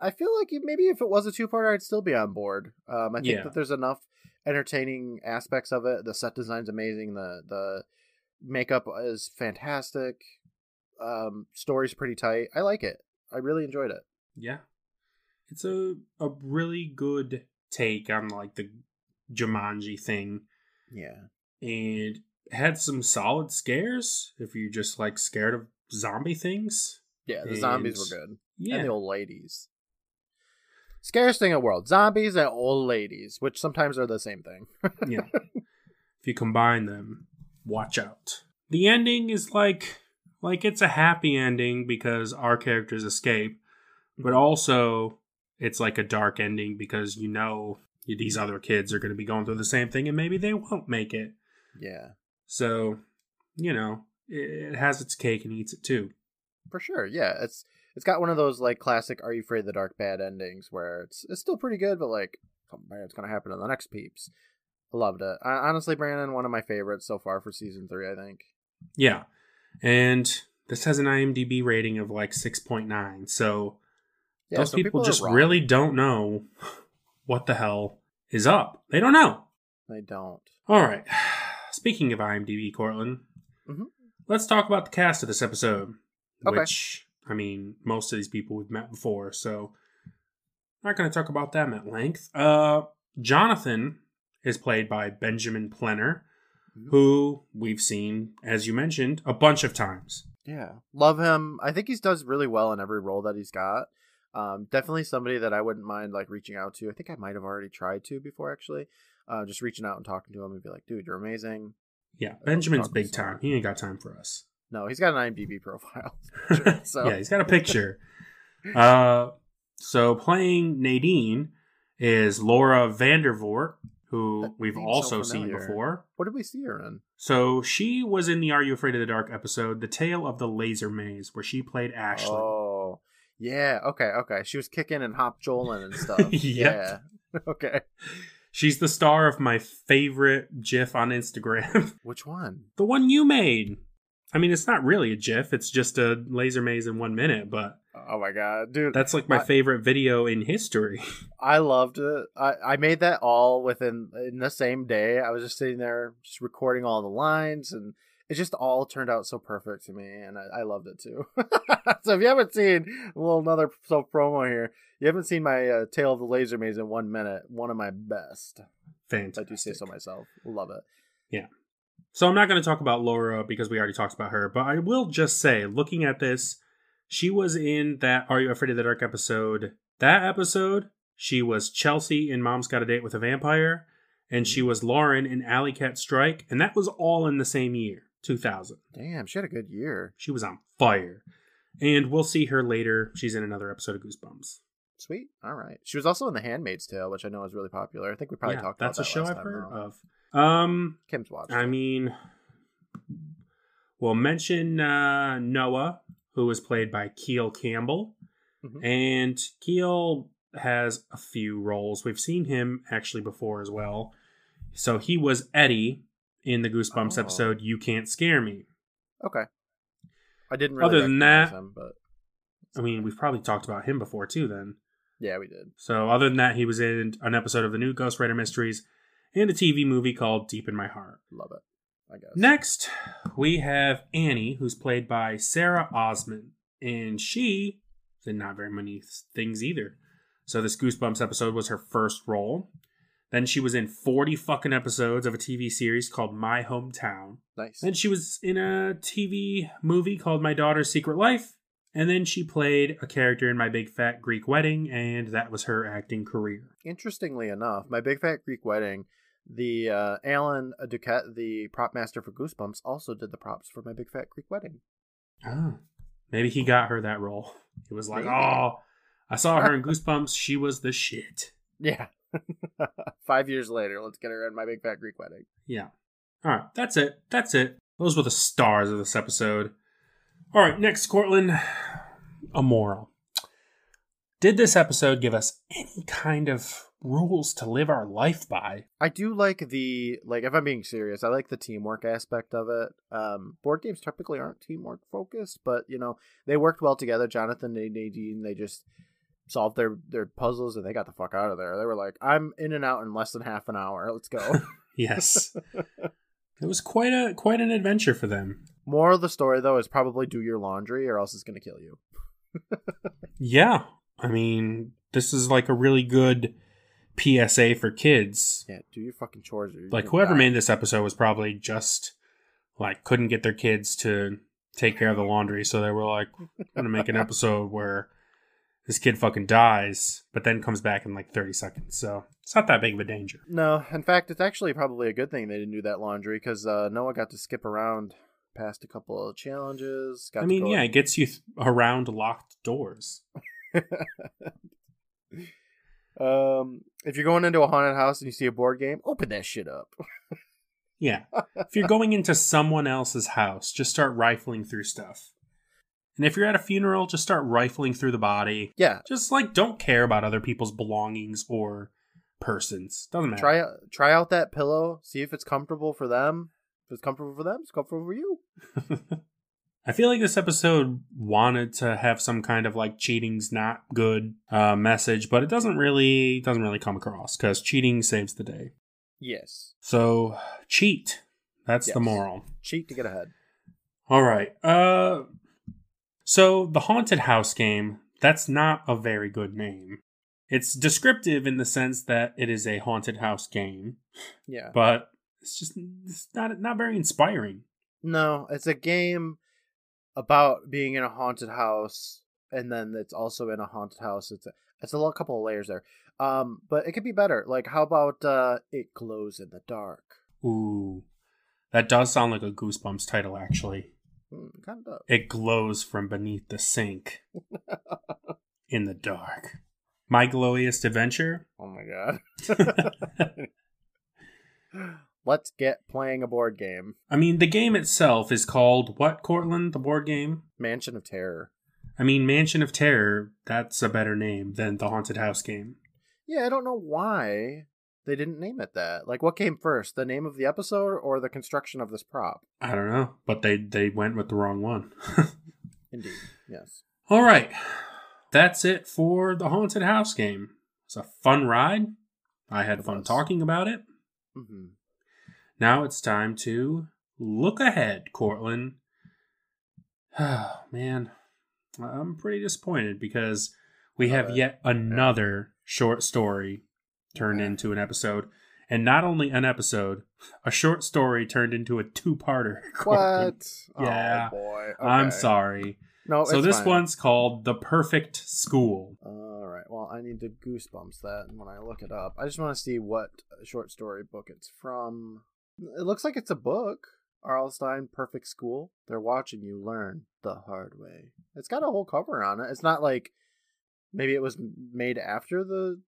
I feel like maybe if it was a two-parter, I'd still be on board. Um, I think yeah. that there's enough entertaining aspects of it. The set design's amazing. The the makeup is fantastic. Um, story's pretty tight. I like it. I really enjoyed it. Yeah, it's a a really good take on like the Jumanji thing. Yeah, and had some solid scares. If you're just like scared of zombie things. Yeah, the and, zombies were good. Yeah, and the old ladies. Scariest thing in the world: zombies and old ladies, which sometimes are the same thing. yeah. If you combine them, watch out. The ending is like like it's a happy ending because our characters escape, but also it's like a dark ending because you know these other kids are going to be going through the same thing and maybe they won't make it. Yeah. So, you know, it, it has its cake and eats it too. For sure. Yeah, it's it's got one of those like classic "Are you afraid of the dark?" bad endings where it's it's still pretty good, but like something bad's gonna happen in the next peeps. Loved it. I, honestly, Brandon, one of my favorites so far for season three. I think. Yeah, and this has an IMDb rating of like six point nine. So yeah, those people, people just really don't know what the hell is up. They don't know. They don't. All right. Speaking of IMDb, Courtland, mm-hmm. let's talk about the cast of this episode. Okay. Which, I mean, most of these people we've met before, so I'm not going to talk about them at length. Uh, Jonathan is played by Benjamin Plener, mm-hmm. who we've seen, as you mentioned, a bunch of times. Yeah, love him. I think he does really well in every role that he's got. Um, definitely somebody that I wouldn't mind like reaching out to. I think I might have already tried to before actually. Uh, just reaching out and talking to him and be like, dude, you're amazing. Yeah, Benjamin's big time. He ain't got time for us. No, he's got an IMDb profile. Sure, so. yeah, he's got a picture. uh, so playing Nadine is Laura Vandervoort, who we've also so seen before. What did we see her in? So she was in the Are You Afraid of the Dark episode, The Tale of the Laser Maze, where she played Ashley. Oh, yeah. Okay, okay. She was kicking and hop joling and stuff. Yeah. okay. She's the star of my favorite GIF on Instagram. Which one? The one you made. I mean, it's not really a GIF. It's just a laser maze in one minute. But oh my god, dude, that's like my I, favorite video in history. I loved it. I I made that all within in the same day. I was just sitting there, just recording all the lines, and it just all turned out so perfect to me, and I, I loved it too. so if you haven't seen a little another self promo here, you haven't seen my uh, Tale of the Laser Maze in one minute. One of my best. Fantastic. I do say so myself. Love it. Yeah. So I'm not going to talk about Laura because we already talked about her, but I will just say, looking at this, she was in that Are You Afraid of the Dark episode. That episode, she was Chelsea in Mom's Got a Date with a Vampire, and she mm. was Lauren in Alley Cat Strike, and that was all in the same year, 2000. Damn, she had a good year. She was on fire. And we'll see her later. She's in another episode of Goosebumps. Sweet. All right. She was also in The Handmaid's Tale, which I know is really popular. I think we probably yeah, talked about that. That's a show I've heard of. Um, Kim's watched. I mean, we'll mention uh, Noah, who was played by Kiel Campbell, mm-hmm. and Kiel has a few roles. We've seen him actually before as well. So he was Eddie in the Goosebumps oh. episode "You Can't Scare Me." Okay. I didn't really other than that, him, but I mean, we've probably talked about him before too. Then, yeah, we did. So, other than that, he was in an episode of the new Ghostwriter Mysteries and a TV movie called Deep in My Heart. Love it. I guess. Next, we have Annie, who's played by Sarah Osman, and she did not very many things either. So this Goosebumps episode was her first role. Then she was in 40 fucking episodes of a TV series called My Hometown. Nice. Then she was in a TV movie called My Daughter's Secret Life. And then she played a character in My Big Fat Greek Wedding, and that was her acting career. Interestingly enough, My Big Fat Greek Wedding the uh, Alan Duquette, the prop master for Goosebumps, also did the props for My Big Fat Greek Wedding. Oh, maybe he got her that role. He was like, maybe. "Oh, I saw her in Goosebumps. She was the shit." Yeah. Five years later, let's get her in My Big Fat Greek Wedding. Yeah. All right, that's it. That's it. Those were the stars of this episode. All right, next, Courtland, a moral. Did this episode give us any kind of rules to live our life by. I do like the like if I'm being serious, I like the teamwork aspect of it. Um board games typically aren't teamwork focused, but you know, they worked well together. Jonathan and Nadine, they just solved their their puzzles and they got the fuck out of there. They were like, "I'm in and out in less than half an hour. Let's go." yes. it was quite a quite an adventure for them. More of the story though is probably do your laundry or else it's going to kill you. yeah. I mean, this is like a really good PSA for kids. Yeah, do your fucking chores. like whoever die. made this episode was probably just like couldn't get their kids to take care of the laundry, so they were like, "I'm gonna make an episode where this kid fucking dies, but then comes back in like 30 seconds." So it's not that big of a danger. No, in fact, it's actually probably a good thing they didn't do that laundry because uh, Noah got to skip around past a couple of challenges. I mean, yeah, it gets you th- around locked doors. um, if you're going into a haunted house and you see a board game, open that shit up. yeah. If you're going into someone else's house, just start rifling through stuff. And if you're at a funeral, just start rifling through the body. Yeah. Just like don't care about other people's belongings or persons. Doesn't matter. Try try out that pillow. See if it's comfortable for them. If it's comfortable for them, it's comfortable for you. I feel like this episode wanted to have some kind of like cheating's not good uh, message, but it doesn't really doesn't really come across because cheating saves the day. Yes. So cheat. That's yes. the moral. Cheat to get ahead. All right. Uh, so the haunted house game. That's not a very good name. It's descriptive in the sense that it is a haunted house game. Yeah. But it's just it's not not very inspiring. No, it's a game about being in a haunted house, and then it's also in a haunted house. It's a, it's a little couple of layers there. Um, but it could be better. Like, how about uh, it glows in the dark? Ooh, that does sound like a Goosebumps title, actually. Mm, kind of. It glows from beneath the sink in the dark. My glowiest adventure. Oh my god. Let's get playing a board game. I mean, the game itself is called what, Courtland? The board game? Mansion of Terror. I mean, Mansion of Terror, that's a better name than the Haunted House game. Yeah, I don't know why they didn't name it that. Like, what came first, the name of the episode or the construction of this prop? I don't know, but they, they went with the wrong one. Indeed, yes. All right. That's it for the Haunted House game. It's a fun ride. I had fun talking about it. Mm-hmm. Now it's time to look ahead, Courtland. Oh, man. I'm pretty disappointed because we have yet another short story turned into an episode. And not only an episode, a short story turned into a two parter. What? Oh, yeah. Oh, boy. Okay. I'm sorry. No, so this fine. one's called The Perfect School. All right. Well, I need to goosebumps that when I look it up. I just want to see what short story book it's from. It looks like it's a book. R.L. Stine Perfect School. They're watching you learn the hard way. It's got a whole cover on it. It's not like maybe it was made after the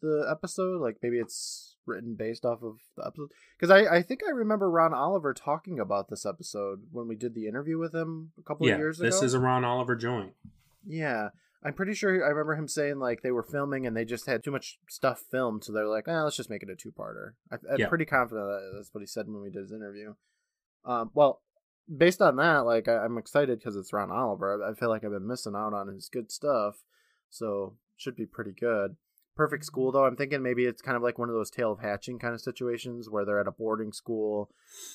the episode. Like maybe it's written based off of the episode. Because I, I think I remember Ron Oliver talking about this episode when we did the interview with him a couple yeah, of years ago. This is a Ron Oliver joint. Yeah. I'm pretty sure I remember him saying like they were filming and they just had too much stuff filmed, so they're like, eh, let's just make it a two-parter. I, am yeah. pretty confident that that's what he said when we did his interview. Um, well, based on that, like I, am excited because it's Ron Oliver. I, I feel like I've been missing out on his good stuff, so should be pretty good. Perfect School, though, I'm thinking maybe it's kind of like one of those tale of hatching kind of situations where they're at a boarding school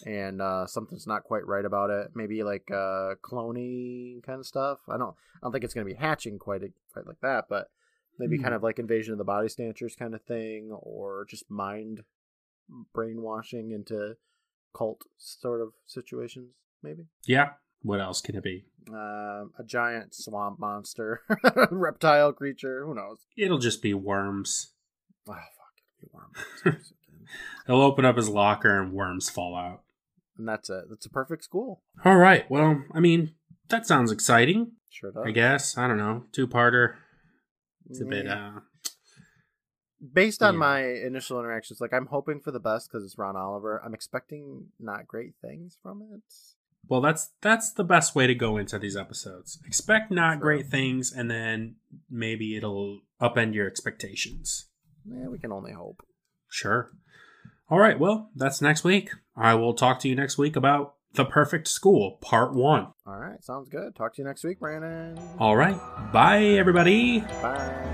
and uh, something's not quite right about it. Maybe like uh, cloning kind of stuff. I don't, I don't think it's going to be hatching quite, quite like that, but maybe mm. kind hmm. of like Invasion of the Body Snatchers kind of thing, or just mind brainwashing into cult sort of situations. Maybe. Yeah. What else can it be? Uh, a giant swamp monster, reptile creature. Who knows? It'll just be worms. Oh fuck! It'll be worms. He'll open up his locker and worms fall out. And that's it. That's a perfect school. All right. Well, I mean, that sounds exciting. Sure does. I guess. I don't know. Two parter. It's a yeah. bit. uh Based on yeah. my initial interactions, like I'm hoping for the best because it's Ron Oliver. I'm expecting not great things from it. Well, that's that's the best way to go into these episodes. Expect not great things, and then maybe it'll upend your expectations. Yeah, we can only hope. Sure. All right. Well, that's next week. I will talk to you next week about the Perfect School, Part One. All right. Sounds good. Talk to you next week, Brandon. All right. Bye, everybody. Bye.